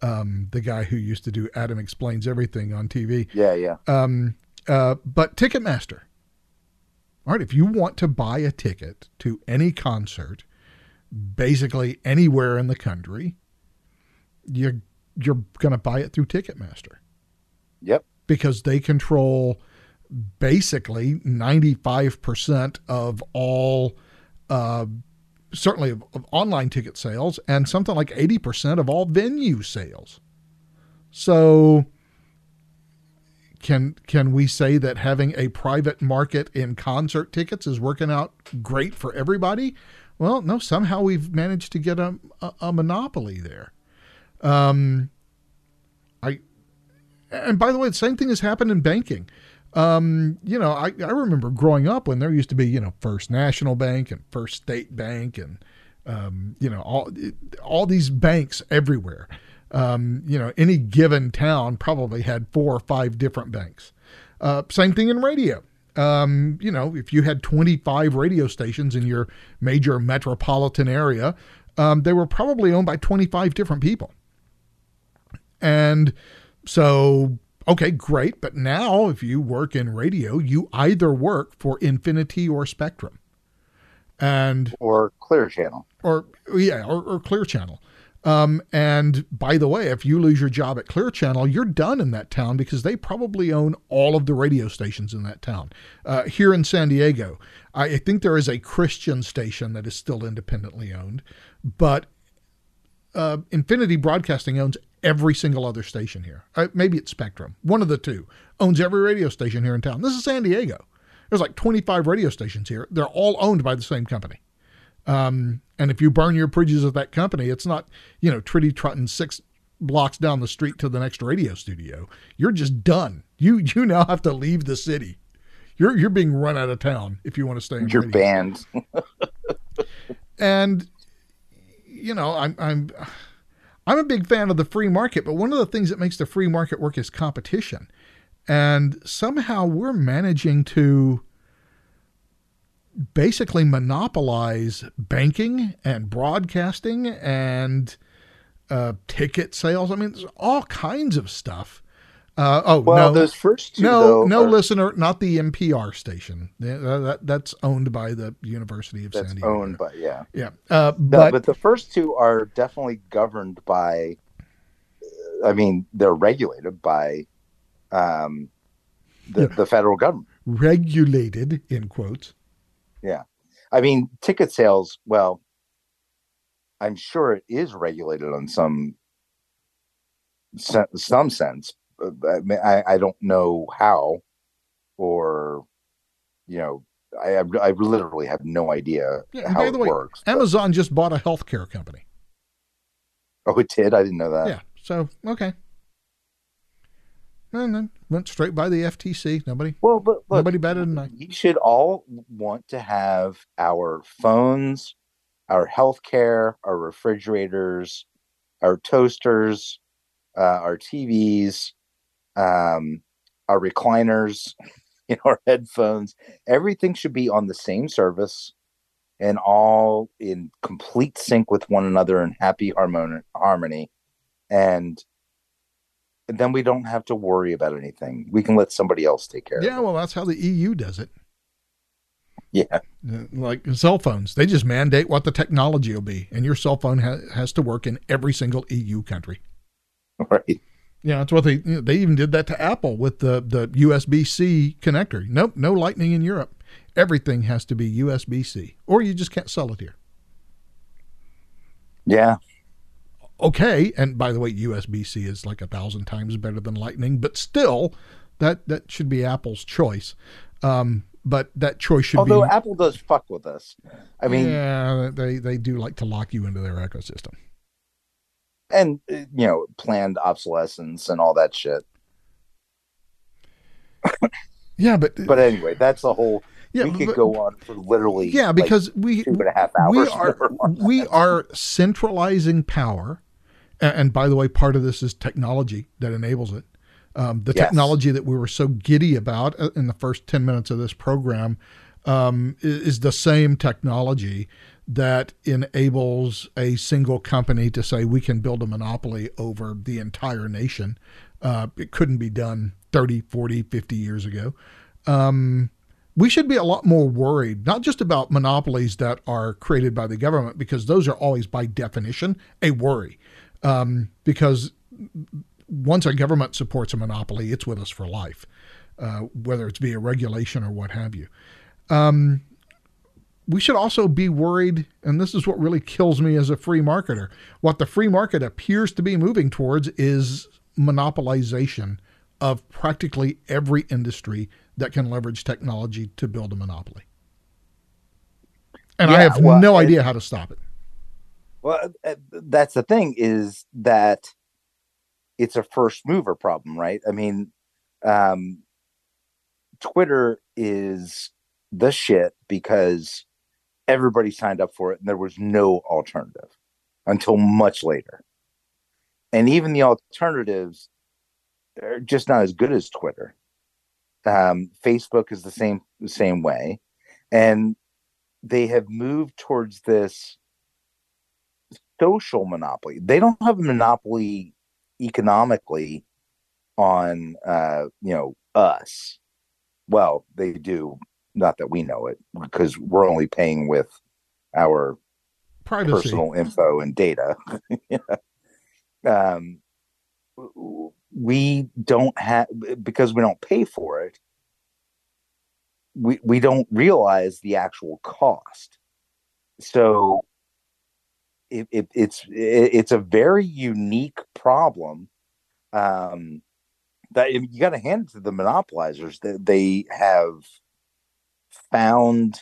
um, the guy who used to do Adam Explains Everything on TV. Yeah, yeah. Um, uh, but Ticketmaster. All right, if you want to buy a ticket to any concert, basically anywhere in the country, you're you're going to buy it through Ticketmaster. Yep. Because they control basically 95% of all, uh, certainly of, of, online ticket sales, and something like 80% of all venue sales. So, can can we say that having a private market in concert tickets is working out great for everybody? Well, no. Somehow we've managed to get a a, a monopoly there. Um, I and by the way, the same thing has happened in banking. Um, you know, I, I remember growing up when there used to be, you know, First National Bank and First State Bank and, um, you know, all, all these banks everywhere. Um, you know, any given town probably had four or five different banks. Uh, same thing in radio. Um, you know, if you had 25 radio stations in your major metropolitan area, um, they were probably owned by 25 different people. And so Okay, great. But now, if you work in radio, you either work for Infinity or Spectrum, and or Clear Channel, or yeah, or, or Clear Channel. Um, and by the way, if you lose your job at Clear Channel, you're done in that town because they probably own all of the radio stations in that town. Uh, here in San Diego, I think there is a Christian station that is still independently owned, but uh, Infinity Broadcasting owns every single other station here. Uh, maybe it's Spectrum. One of the two owns every radio station here in town. This is San Diego. There's like 25 radio stations here. They're all owned by the same company. Um, and if you burn your bridges at that company, it's not, you know, tritty trotting six blocks down the street to the next radio studio. You're just done. You you now have to leave the city. You're you're being run out of town if you want to stay in You're radio. banned. and you know, I'm I'm I'm a big fan of the free market, but one of the things that makes the free market work is competition. And somehow we're managing to basically monopolize banking and broadcasting and uh, ticket sales. I mean, there's all kinds of stuff Uh, oh Well, no, those first two, no, though, no are- listener, not the NPR station. That- that- that's owned by the University of that's San Diego. owned by yeah. yeah, uh, No, but, but the first two are definitely governed by. I mean, they're regulated by um, the Yeah. the federal government. regulated in quotes. Yeah, I mean, ticket sales. Well, I'm sure it is regulated on some some sense. But I, I I don't know how, or you know, I I literally have no idea Yeah, how it way, works. but- Amazon just bought a healthcare company. oh, it did. I didn't know that. yeah, so okay, and then went straight by the FTC. Nobody, Well, but look, nobody better than I. we should all want to have our phones, our healthcare, our refrigerators, our toasters, uh, our TVs, um, our recliners, you know, our headphones. Everything should be on the same service and all in complete sync with one another and happy harmon- harmony. And then we don't have to worry about anything. We can let somebody else take care of it. Yeah, well, that's how the EU does it. Yeah. Uh, Like cell phones, they just mandate what the technology will be, and your cell phone ha- has to work in every single EU country. Right. Yeah, that's what they they even did that to Apple with the the USB C connector. Nope, no Lightning in Europe. Everything has to be USB C, or you just can't sell it here. Yeah. Okay, and by the way, USB C is like a thousand times better than Lightning, but still, that that should be Apple's choice. Um, but that choice should Although be. Although Apple does fuck with us. I mean, yeah, they they do like to lock you into their ecosystem. And uh, you know, planned obsolescence and all that shit. Yeah, but But anyway, that's a whole. yeah, we could but- go on for literally. yeah, like, because we two and a half hours. we are we are centralizing power, and, and by the way, part of this is technology that enables it. Um, the Yes. technology that we were so giddy about uh, in the first ten minutes of this program um, i- is the same technology that enables a single company to say we can build a monopoly over the entire nation. Uh, it couldn't be done 30, 40, 50 years ago. Um, we should be a lot more worried, not just about monopolies that are created by the government, because those are always, by definition, a worry. Um, because once a government supports a monopoly, it's with us for life, uh, whether it's via regulation or what have you. Um, we should also be worried, and this is what really kills me as a free marketer. What the free market appears to be moving towards is monopolization of practically every industry that can leverage technology to build a monopoly. And I have well, no idea how to stop it. Well, uh, that's the thing is that it's a first mover problem, right? I mean, um, Twitter is the shit because everybody signed up for it and there was no alternative until much later. And even the alternatives are just not as good as Twitter. Um, Facebook is the same the same way, and they have moved towards this social monopoly. They don't have a monopoly economically on uh, you know us. Well, they do, not that we know it, because we're only paying with our Privacy. personal info and data. um, we don't have because we don't pay for it. We we don't realize the actual cost. So it, it it's it, it's a very unique problem. Um, that you got to hand it to the monopolizers that they have found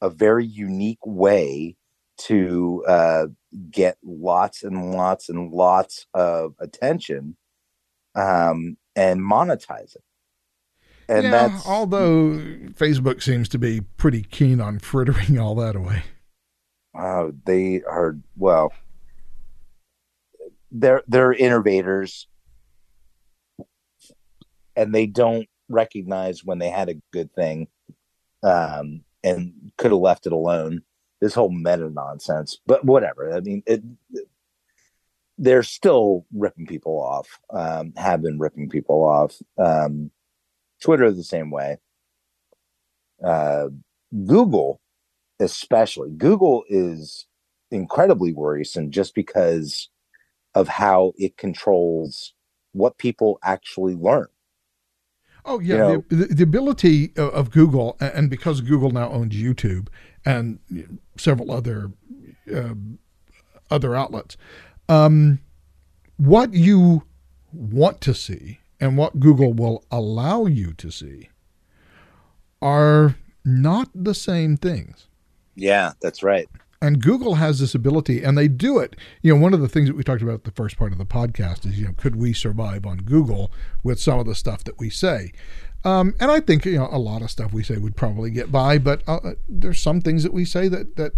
a very unique way to uh, get lots and lots and lots of attention um, and monetize it. And yeah, that's although Facebook seems to be pretty keen on frittering all that away. uh, they are well, they're they're innovators, and they don't recognize when they had a good thing, um, and could have left it alone. This whole meta nonsense, but whatever. I mean, it, they're still ripping people off. Um, have been ripping people off. Um, Twitter the same way. Uh, Google, especially Google, is incredibly worrisome just because of how it controls what people actually learn. Oh yeah, you know, the, the, ability of Google, and because Google now owns YouTube and several other uh, other outlets, um, what you want to see and what Google will allow you to see are not the same things. Yeah, that's right. And Google has this ability, and they do it. You know, one of the things that we talked about the first part of the podcast is, you know, could we survive on Google with some of the stuff that we say? Um, and I think you know a lot of stuff we say would probably get by, but uh, there's some things that we say that that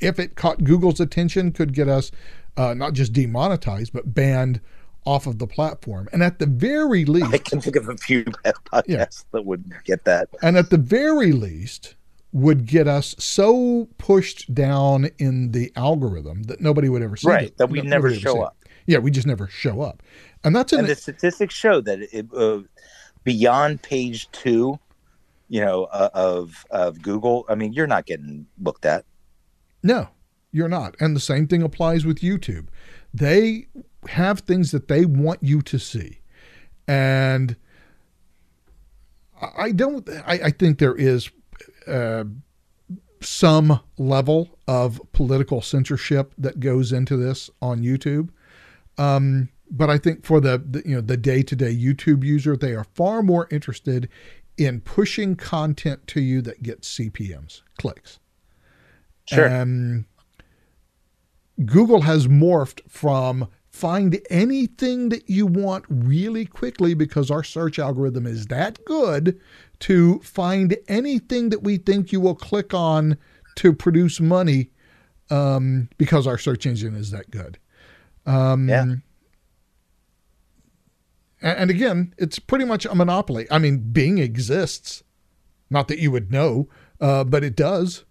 if it caught Google's attention could get us uh, not just demonetized but banned off of the platform. And at the very least, I can think of a few podcasts yeah. that would get that. And at the very least, would get us so pushed down in the algorithm that nobody would ever see right it. that we never show up. Yeah we just never show up. And that's and the, the statistics show that it, uh, beyond page two you know uh, of of google i mean you're not getting looked at. No you're not. And the same thing applies with youtube. They have things that they want you to see. And i don't i, I think there is uh, some level of political censorship that goes into this on YouTube. Um, but I think for the, the you know the day to day YouTube user, they are far more interested in pushing content to you that gets CPMS clicks. Sure. And Google has morphed from find anything that you want really quickly because our search algorithm is that good to find anything that we think you will click on to produce money um, because our search engine is that good. Um, yeah. And again, it's pretty much a monopoly. I mean, Bing exists. Not that you would know, uh, but it does.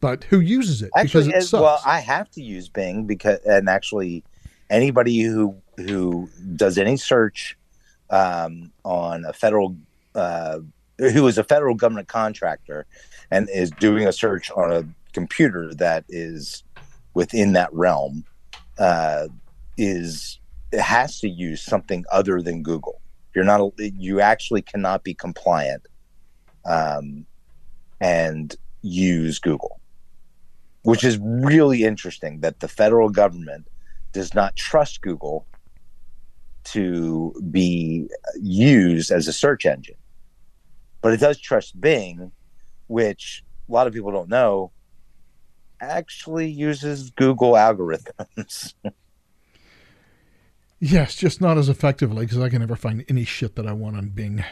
But who uses it? Actually, because it sucks. well, I have to use Bing because, and actually, anybody who who does any search um, on a federal uh, who is a federal government contractor and is doing a search on a computer that is within that realm uh, is has to use something other than Google. You're not you actually cannot be compliant um, and use Google, which is really interesting that the federal government does not trust Google to be used as a search engine but it does trust Bing, which a lot of people don't know actually uses Google algorithms. yes, just not as effectively because I can never find any shit that I want on Bing.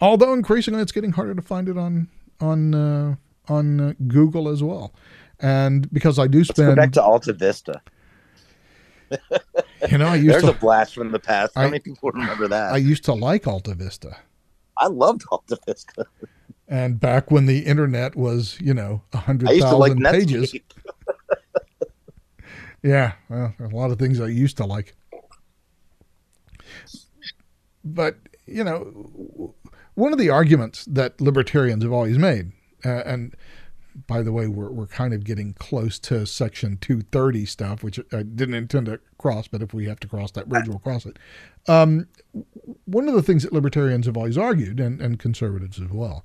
Although increasingly, it's getting harder to find it on on uh, on uh, Google as well. And because I do spend Let's go back to Alta Vista. you know, I used there's to, a blast from the past. How I, many people remember that? I used to like Alta Vista. I loved Alta Vista. And back when the internet was, you know, a hundred thousand like pages. yeah, well, a lot of things I used to like. But you know, one of the arguments that libertarians have always made, uh, and by the way, we're, we're kind of getting close to section 230 stuff, which I didn't intend to cross, but if we have to cross that bridge, we'll cross it. Um, one of the things that libertarians have always argued, and, and conservatives as well,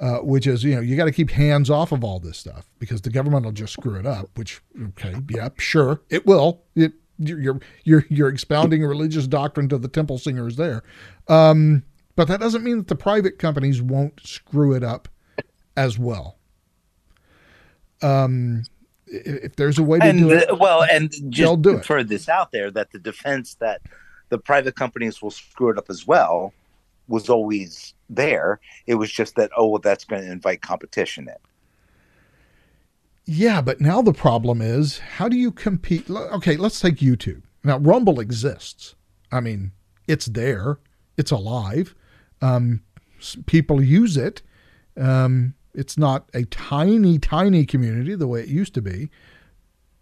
uh, which is, you know, you got to keep hands off of all this stuff because the government will just screw it up, which, okay, yeah, sure, it will. It, you're, you're, you're expounding religious doctrine to the temple singers there. Um, but that doesn't mean that the private companies won't screw it up as well um, if there's a way to and do the, it, well, and just do it. this out there that the defense that the private companies will screw it up as well was always there. It was just that oh, well, that's going to invite competition in. Yeah, but now the problem is how do you compete? Okay, let's take YouTube. Now, Rumble exists. I mean, it's there, it's alive. Um, people use it. Um, it's not a tiny, tiny community the way it used to be,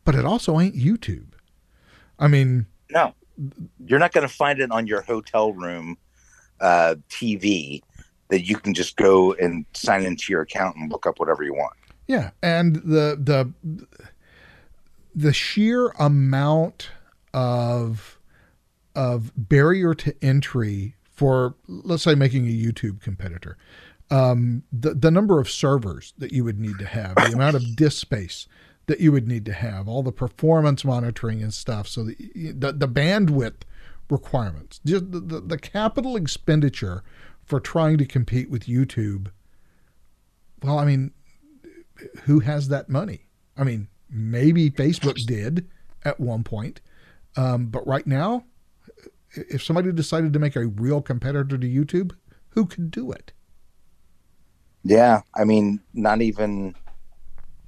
but it also ain't YouTube. I mean, no, you're not going to find it on your hotel room uh, TV that you can just go and sign into your account and look up whatever you want. Yeah, and the the the sheer amount of of barrier to entry for let's say making a YouTube competitor. Um, the the number of servers that you would need to have, the amount of disk space that you would need to have, all the performance monitoring and stuff, so the the, the bandwidth requirements, just the, the, the capital expenditure for trying to compete with YouTube. Well, I mean, who has that money? I mean, maybe Facebook did at one point, um, but right now, if somebody decided to make a real competitor to YouTube, who could do it? Yeah, I mean, not even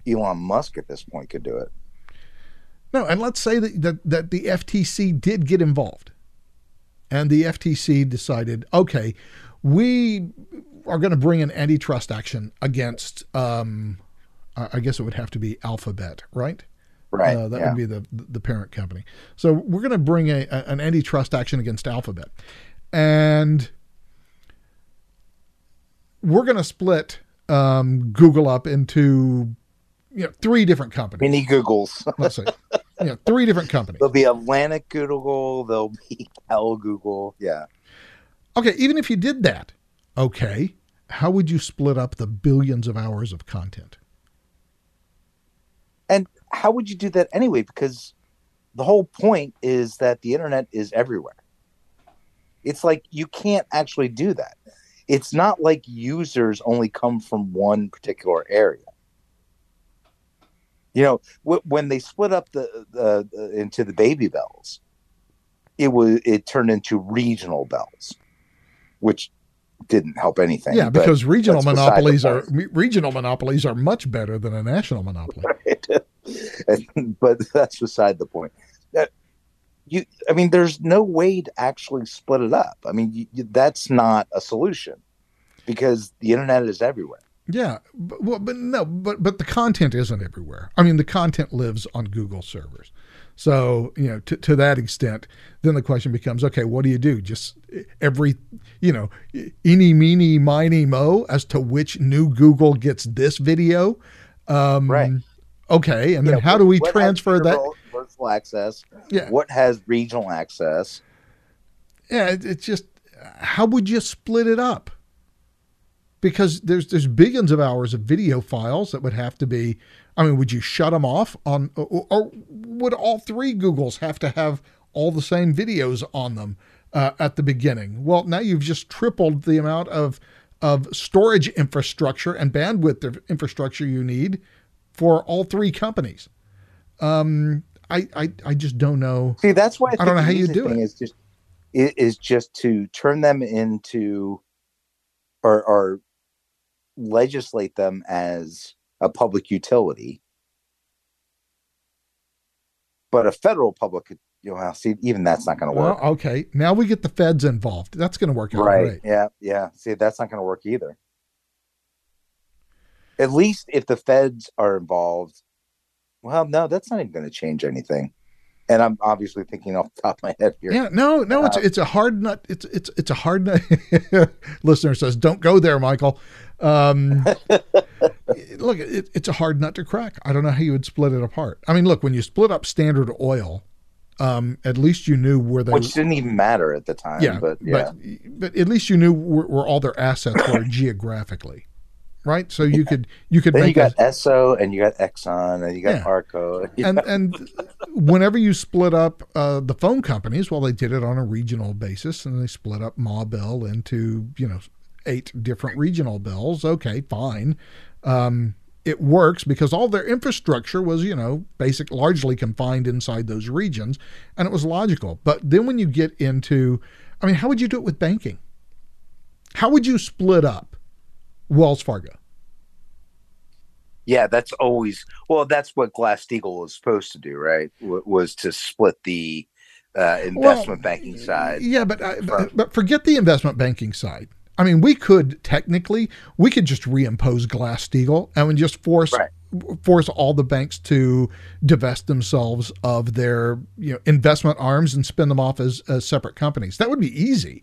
Elon Musk at this point could do it. No, and let's say that, that, that the FTC did get involved. And the FTC decided, okay, we are going to bring an antitrust action against, um, I guess it would have to be Alphabet, right? Right. Uh, that yeah. would be the the parent company. So we're going to bring a, a, an antitrust action against Alphabet, and we're going to split um, Google up into you know three different companies. Mini Googles. Let's say, you know, three different companies. There'll be Atlantic Google. There'll be L Google. Yeah. Okay, even if you did that, okay, how would you split up the billions of hours of content? And how would you do that anyway? Because the whole point is that the internet is everywhere. It's like you can't actually do that. It's not like users only come from one particular area. You know, w- when they split up the, the, into the baby bells, it was it turned into regional bells, which didn't help anything. Yeah, because regional that's beside the monopolies are regional monopolies are much better than a national monopoly. And- but that's beside the point. That you, I mean, there's no way to actually split it up. I mean, you, you, that's not a solution because the internet is everywhere. Yeah, but, well, but no, but but the content isn't everywhere. I mean, the content lives on Google servers. So you know, to, to that extent, then the question becomes, okay, what do you do? Just every, you know, eeny, meeny, miny, mo as to which new Google gets this video. Um, Right. Okay, and then Yeah, how what- do we transfer that? Access. Yeah. What has regional access? Yeah, it, it's just how would you split it up? Because there's there's billions of hours of video files that would have to be. I mean, would you shut them off on, or, or would all three Googles have to have all the same videos on them uh, at the beginning? Well, now you've just tripled the amount of of storage infrastructure and bandwidth of infrastructure you need for all three companies. Um, I, I I just don't know. See, that's why I, I don't know the how you do thing it. Is just i- is just to turn them into, or or legislate them as a public utility. But a federal public, you know, see, even that's not going to Well, work. okay, now we get the feds involved. That's going to work out right? great. Yeah, yeah. See, that's not going to work either. At least if the feds are involved, well, no, that's not even going to change anything. And I'm obviously thinking off the top of my head here. Yeah, no, no, it's Uh, it's a hard nut. It's it's it's a hard nut. Listener says, "Don't go there, Michael." Um, look, it, it's a hard nut to crack. I don't know how you would split it apart. I mean, look, when you split up Standard Oil, um, at least you knew where they. which didn't even matter at the time. yeah, but yeah, but but at least you knew where, where all their assets were geographically, right? So you could you could then you make a, got Esso and you got Exxon and you got Yeah. Arco. and and whenever you split up uh, the phone companies, well, they did it on a regional basis, and they split up Ma Bell into you know eight different regional bells. Okay, fine. Um, it works because all their infrastructure was you know basic, largely confined inside those regions, and it was logical. But then when you get into, I mean, how would you do it with banking? How would you split up Wells Fargo? yeah, that's always well. That's what Glass Steagall was supposed to do, right? W- was to split the uh, investment banking side. Yeah, but, I, from- but but forget the investment banking side. I mean, we could technically we could just reimpose Glass Steagall and just force Right. force all the banks to divest themselves of their you know investment arms and spin them off as, as separate companies. That would be easy.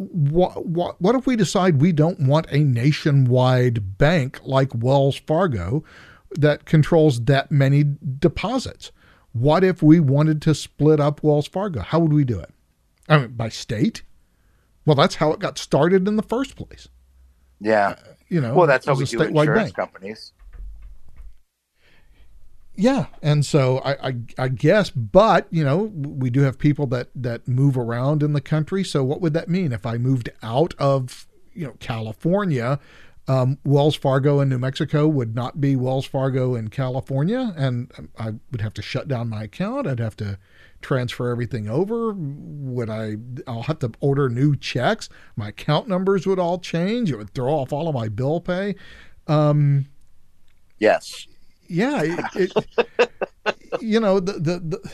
What, what, what if we decide we don't want a nationwide bank like Wells Fargo that controls that many deposits? What if we wanted to split up Wells Fargo? How would we do it? I mean, by state? Well, that's how it got started in the first place. Yeah. Uh, you know, well, that's how we do insurance bank. companies. Yeah, and so I, I, I guess, but you know, we do have people that that move around in the country. So what would that mean if I moved out of you know California? Um, Wells Fargo in New Mexico would not be Wells Fargo in California, and I would have to shut down my account. I'd have to transfer everything over. Would I? I'll have to order new checks. My account numbers would all change. It would throw off all of my bill pay. Um, yes yeah, it, it, you know, the, the, the,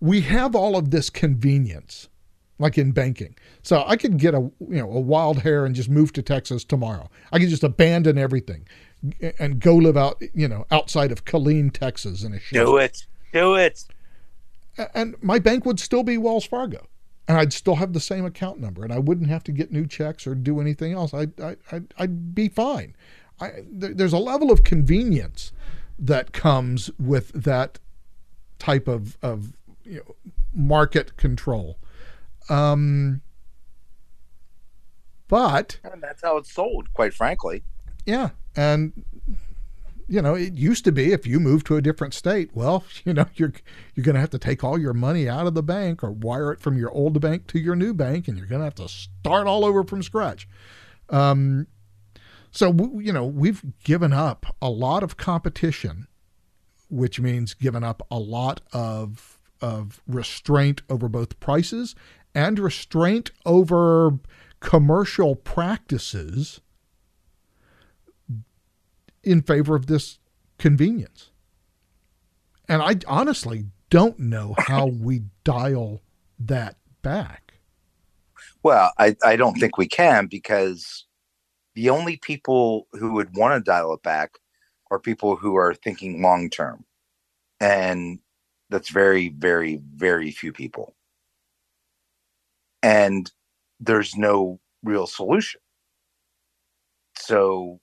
we have all of this convenience, like in banking. So I could get a you know a wild hair and just move to Texas tomorrow. I could just abandon everything and go live out you know outside of Killeen, Texas, in a shed. Do it, do it. And my bank would still be Wells Fargo, and I'd still have the same account number, and I wouldn't have to get new checks or do anything else. I'd I'd, I'd be fine. I, there's a level of convenience that comes with that type of, of you know, market control. Um, but and that's how it's sold, quite frankly. Yeah, and you know, it used to be if you move to a different state, well, you know, you're you're going to have to take all your money out of the bank or wire it from your old bank to your new bank, and you're going to have to start all over from scratch. Um, so, you know, we've given up a lot of competition, which means given up a lot of, of restraint over both prices and restraint over commercial practices in favor of this convenience. And I honestly don't know how we dial that back. Well, I, I don't think we can because the only people who would want to dial it back are people who are thinking long term. And that's very, very, very few people. And there's no real solution. So,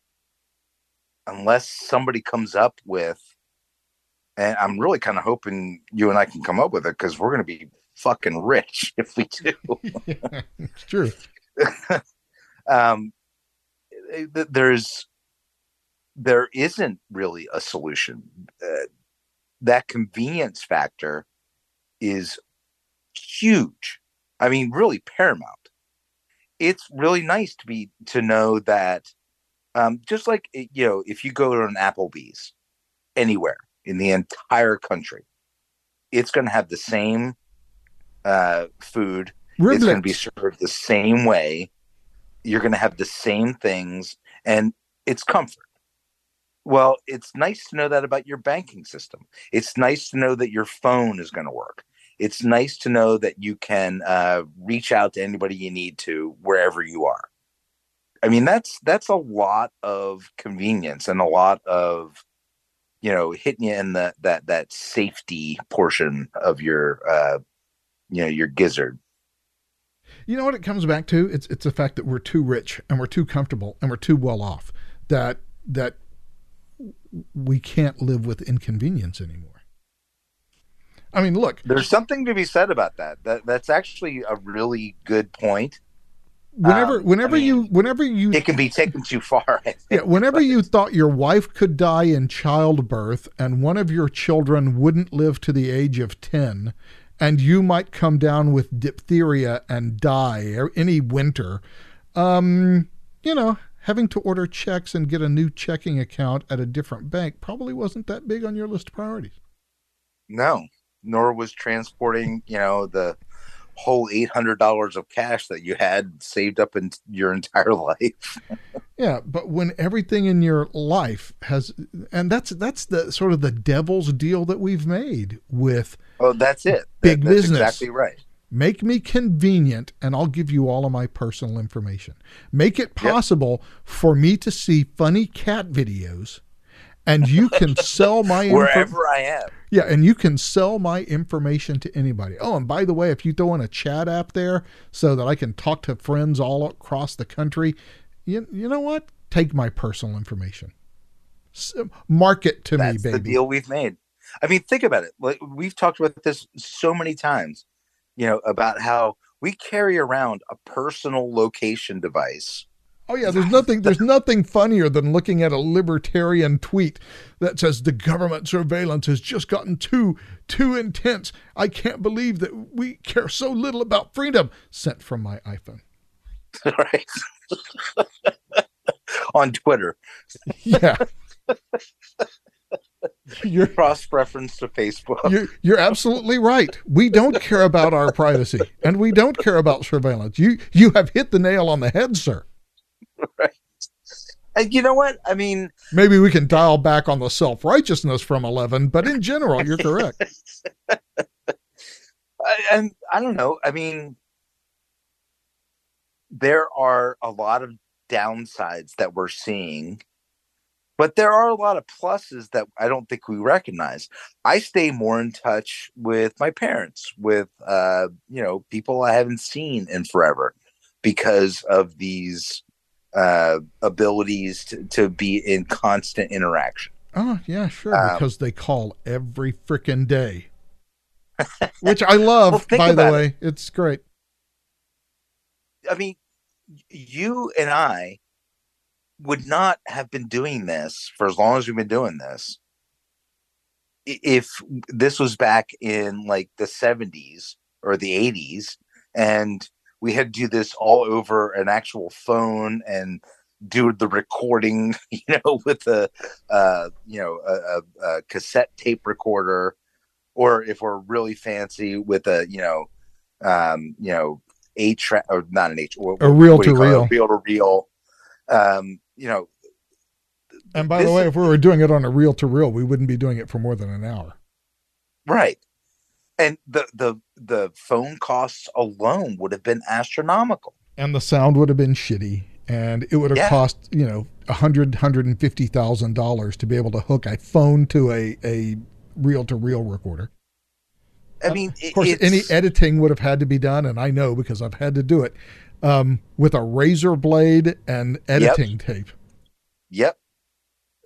unless somebody comes up with, and I'm really kind of hoping you and I can come up with it because we're going to be fucking rich if we do. yeah, it's true. um, there's there isn't really a solution. Uh, that convenience factor is huge. I mean, really paramount. It's really nice to be to know that, um, just like you know, if you go to an Applebee's anywhere in the entire country, it's going to have the same uh, food. Riblets. It's going to be served the same way you're going to have the same things and it's comfort. Well, it's nice to know that about your banking system. It's nice to know that your phone is going to work. It's nice to know that you can uh, reach out to anybody you need to wherever you are. I mean, that's that's a lot of convenience and a lot of you know hitting you in the that that safety portion of your uh, you know your gizzard. You know what it comes back to? It's it's the fact that we're too rich and we're too comfortable and we're too well off that that we can't live with inconvenience anymore. I mean, look, there's something to be said about that. That that's actually a really good point. Whenever, um, whenever I mean, you, whenever you, it can be taken too far. yeah, whenever you thought your wife could die in childbirth and one of your children wouldn't live to the age of ten, and you might come down with diphtheria and die any winter. Um, you know, having to order checks and get a new checking account at a different bank probably wasn't that big on your list of priorities. No, nor was transporting, you know, the whole $800 of cash that you had saved up in your entire life. yeah, but when everything in your life has and that's that's the sort of the devil's deal that we've made with Oh, that's it. Big that, business. exactly right. Make me convenient and I'll give you all of my personal information. Make it possible yep. for me to see funny cat videos and you can sell my info- wherever I am. Yeah, and you can sell my information to anybody. Oh, and by the way, if you throw in a chat app there so that I can talk to friends all across the country, you, you know what? Take my personal information. Market to That's me, baby. That's the deal we've made. I mean, think about it. Like we've talked about this so many times. You know about how we carry around a personal location device. Oh yeah, there's nothing there's nothing funnier than looking at a libertarian tweet that says the government surveillance has just gotten too too intense. I can't believe that we care so little about freedom. Sent from my iPhone. right? On Twitter, Yeah. You're cross reference to Facebook. you're, you're absolutely right. We don't care about our privacy and we don't care about surveillance. You you have hit the nail on the head, sir. And you know what? I mean, Maybe we can dial back on the self-righteousness from 11, but in general, you're correct. I, and I don't know. I mean, there are a lot of downsides that we're seeing, but there are a lot of pluses that I don't think we recognize. I stay more in touch with my parents, with uh, you know, people I haven't seen in forever because of these uh abilities to, to be in constant interaction. Oh, yeah, sure. Um, because they call every frickin' day. Which I love, Well, by the way. It's great. I mean, you and I would not have been doing this for as long as we've been doing this if this was back in like the 70s or the 80s and we had to do this all over an actual phone and do the recording you know with a uh you know a, a, a cassette tape recorder or if we're really fancy with a you know um you know a track or not an H, what- A reel what do you to reel. reel to reel. Um, you know, And by the way, if we were doing it on a reel to reel, we wouldn't be doing it for more than an hour. right. And the the the phone costs alone would have been astronomical. And the sound would have been shitty. And it would have Yeah. cost, you know, a hundred, hundred and fifty thousand dollars to be able to hook a phone to a, a reel to reel recorder. I mean, Of course, any editing would have had to be done, and I know because I've had to do it um, with a razor blade and editing tape. Yep.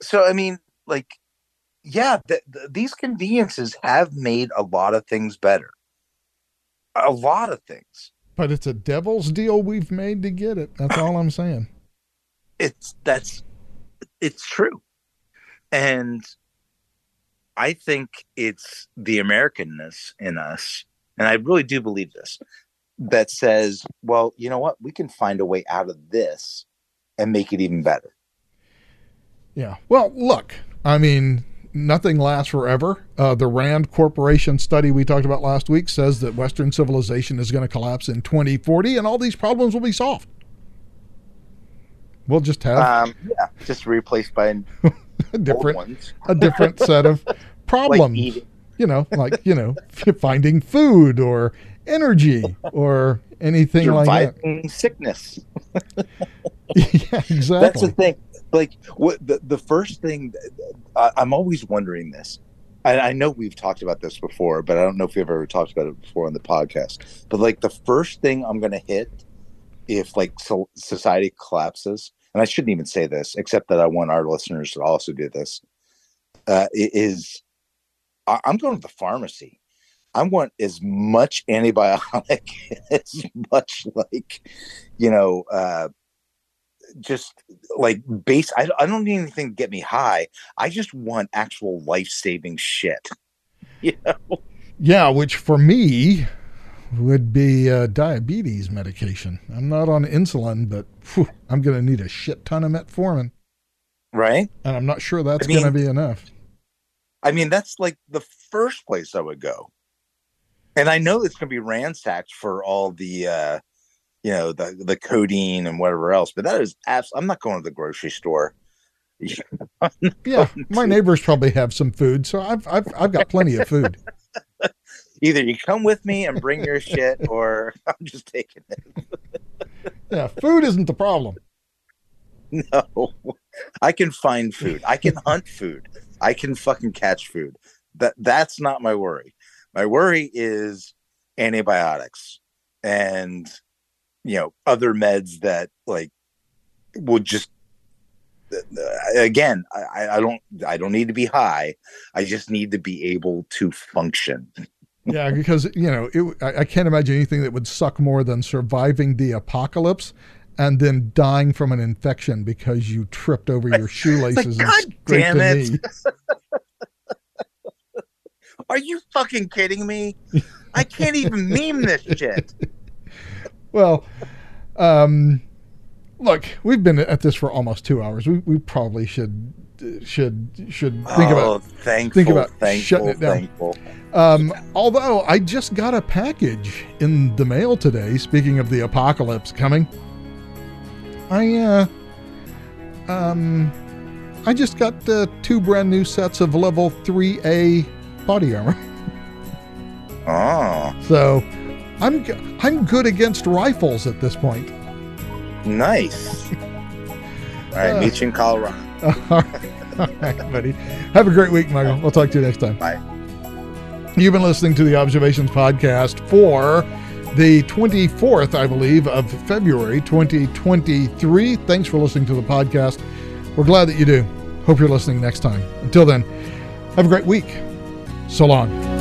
So I mean, like, yeah, th- th- these conveniences have made a lot of things better. A lot of things. But it's a devil's deal we've made to get it. That's all I'm saying. It's that's it's true, and I think it's the Americanness in us, and I really do believe this, that says, well, you know what, we can find a way out of this and make it even better. Yeah. Well, look, I mean, nothing lasts forever. Uh, the Rand Corporation study we talked about last week says that Western civilization is going to collapse in 2040 and all these problems will be solved. We'll just have Um, yeah, just replaced by a old different ones, a different set of problems. eating. you know, like, you know, finding food or energy or anything like that. sickness. yeah, exactly. That's the thing. Like what the, the first thing I, I'm always wondering this. I, I know we've talked about this before, but I don't know if we've ever talked about it before on the podcast. But like the first thing I'm going to hit if like so society collapses, and I shouldn't even say this, except that I want our listeners to also do this. Uh, is I, I'm going to the pharmacy. I want as much antibiotic, as much like, you know, uh, just like base. I, I don't need anything to get me high. I just want actual life saving shit. You know? Yeah, which for me would be uh, diabetes medication. I'm not on insulin, but phew, I'm going to need a shit ton of metformin, Right? and I'm not sure that's I mean- going to be enough. I mean, that's like the first place I would go. And I know it's going to be ransacked for all the, uh, you know, the the codeine and whatever else. But that is abs- I'm not going to the grocery store. Yeah, my neighbors probably have some food, so I've I've I've got plenty of food. Either you come with me and bring your shit, or I'm just taking it. Yeah, food isn't the problem. No. I can find food. I can hunt food. I can fucking catch food. That that's not my worry. My worry is antibiotics and you know other meds that like would just again I, I don't i don't need to be high i just need to be able to function yeah because you know it, I, I can't imagine anything that would suck more than surviving the apocalypse and then dying from an infection because you tripped over your shoelaces like, and scraped damn a it. knee. are you fucking kidding me i can't even meme this shit Well, um, look, we've been at this for almost two hours. We, we probably should should should think oh, about thankful, think about thankful, shutting it down. thankful. Um, although I just got a package in the mail today. Speaking of the apocalypse coming, I uh, um, I just got uh, two brand new sets of level three A body armor. Oh, So I'm I'm good against rifles at this point. nice. All right, Uh, meet you in Colorado. All right, buddy. Have a great week, Michael. We'll talk to you next time. Bye. You've been listening to the Observations Podcast for the 24th, I believe, of February 2023. Thanks for listening to the podcast. We're glad that you do. Hope you're listening next time. Until then, have a great week. So long.